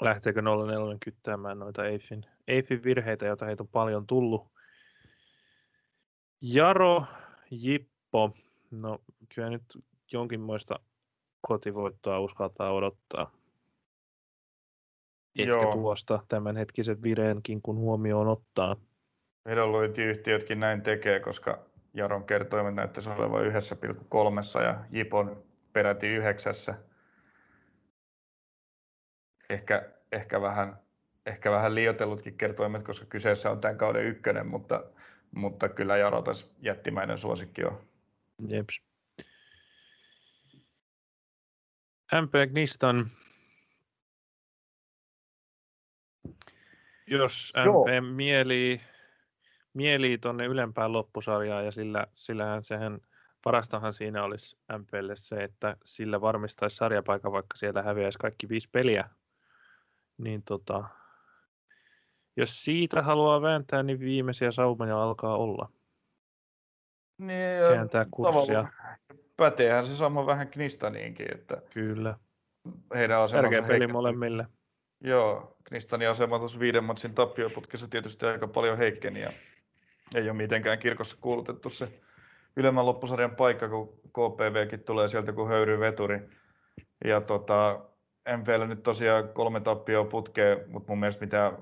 S1: lähteekö 04 kyttäämään noita Eiffin, Eiffin virheitä, joita heitä on paljon tullut. Jaro Jippo, no kyllä nyt jonkinmoista kotivoittoa uskaltaa odottaa. Ehkä Joo. tuosta tämänhetkisen vireenkin, kun huomioon ottaa.
S2: Vedonlyöntiyhtiötkin näin tekee, koska Jaron kertoimet näyttäisi olevan 1,3 ja Jipon peräti yhdeksässä. Ehkä, ehkä, vähän, ehkä vähän liioitellutkin kertoimet, koska kyseessä on tämän kauden ykkönen, mutta mutta kyllä Jarotas jättimäinen suosikki on.
S1: Jeps. MP Gnistan. Jos MP Joo. mielii, mielii tuonne ylempään loppusarjaan ja sillä, sillähän sehän parastahan siinä olisi MPlle se, että sillä varmistaisi sarjapaikan, vaikka sieltä häviäisi kaikki viisi peliä. Niin tota, jos siitä haluaa vääntää, niin viimeisiä saumoja alkaa olla.
S2: Niin, Kääntää kurssia. Päteehän se sama vähän Knistaniinkin. Että
S1: Kyllä.
S2: Heidän
S1: Tärkeä peli molemmille.
S2: Joo, Knistanin asema tuossa viiden matsin tappioputkessa tietysti aika paljon heikkeni ja ei ole mitenkään kirkossa kuulutettu se ylemmän loppusarjan paikka, kun KPVkin tulee sieltä kuin höyry veturi. Ja tota, MPL nyt tosiaan kolme tappioa putkeen, mutta mun mielestä mitään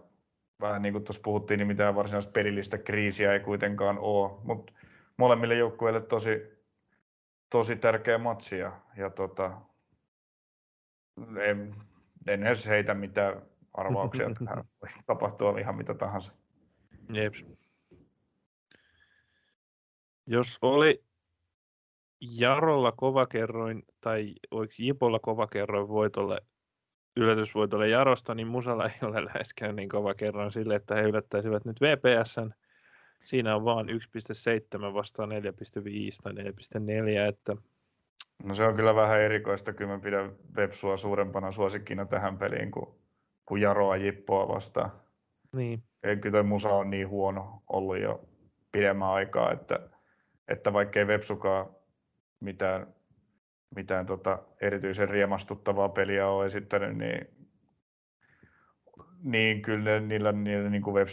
S2: vähän niin kuin tuossa puhuttiin, niin mitään varsinaista pelillistä kriisiä ei kuitenkaan ole, mutta molemmille joukkueille tosi, tosi tärkeä matsi ja, ja tota, en, en edes heitä mitään arvauksia, että voi tapahtua ihan mitä tahansa.
S1: Jeps. Jos oli Jarolla kovakerroin tai oliko Jipolla kovakerroin voitolle yllätysvoitolle Jarosta, niin Musalla ei ole läheskään niin kova kerran sille, että he yllättäisivät nyt VPSn. Siinä on vaan 1.7 vastaan 4.5 tai 4.4, että
S2: No se on kyllä vähän erikoista, kyllä mä pidän Vepsua suurempana suosikkina tähän peliin kuin, kuin Jaroa Jippoa vastaan.
S1: Niin.
S2: Ei kyllä toi Musa on niin huono ollut jo pidemmän aikaa, että, että vaikkei Vepsukaan mitään mitään tota erityisen riemastuttavaa peliä ole esittänyt, niin, niin kyllä niillä, niillä niin kuin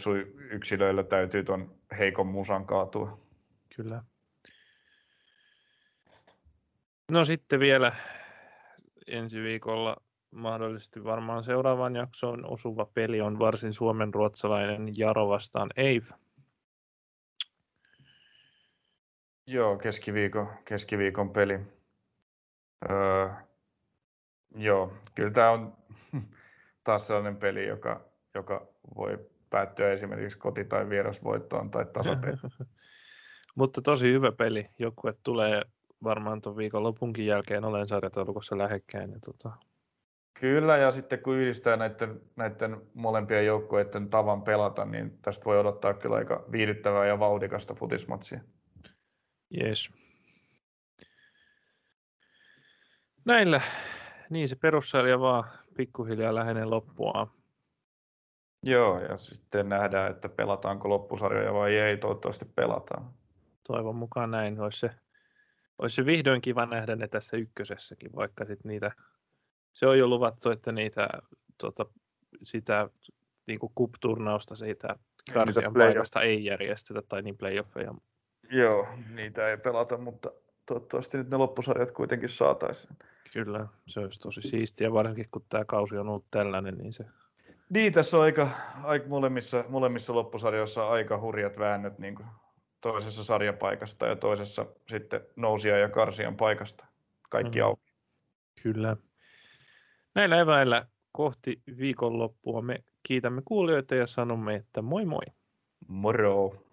S2: yksilöillä täytyy tuon heikon musan kaatua.
S1: Kyllä. No sitten vielä ensi viikolla mahdollisesti varmaan seuraavan jaksoon osuva peli on varsin suomen ruotsalainen Jaro vastaan Eiv.
S2: Joo, keskiviikon, keskiviikon peli. Öö, joo, kyllä tämä on taas sellainen peli, joka, joka voi päättyä esimerkiksi koti- tai vierasvoittoon tai tasapeli.
S1: Mutta tosi hyvä peli. Joukkue tulee varmaan tuon viikon lopunkin jälkeen olen sarjataulukossa lähekkäin. Ja tota...
S2: Kyllä, ja sitten kun yhdistää näiden, näiden molempien joukkueiden tavan pelata, niin tästä voi odottaa kyllä aika viihdyttävää ja vauhdikasta futismatsia.
S1: Yes. Näillä, niin se perussarja vaan pikkuhiljaa lähenee loppua.
S2: Joo, ja sitten nähdään, että pelataanko loppusarjoja vai ei. Toivottavasti pelataan.
S1: Toivon mukaan näin. Olisi se, olisi se vihdoin kiva nähdä ne tässä ykkösessäkin, vaikka sit niitä, se on jo luvattu, että niitä tota, sitä niin kuin cup-turnausta siitä karsian paikasta ei järjestetä, tai niin playoffeja.
S2: Joo, niitä ei pelata, mutta toivottavasti nyt ne loppusarjat kuitenkin saataisiin.
S1: Kyllä, se olisi tosi siistiä, varsinkin kun tämä kausi on ollut tällainen, niin se
S2: niin, tässä on aika, aika molemmissa, molemmissa loppusarjoissa aika hurjat väännöt niin kuin toisessa sarjapaikasta ja toisessa sitten nousia ja karsian paikasta. Kaikki mm. auki.
S1: Kyllä. Näillä eväillä kohti viikonloppua me kiitämme kuulijoita ja sanomme, että moi moi.
S2: Moro.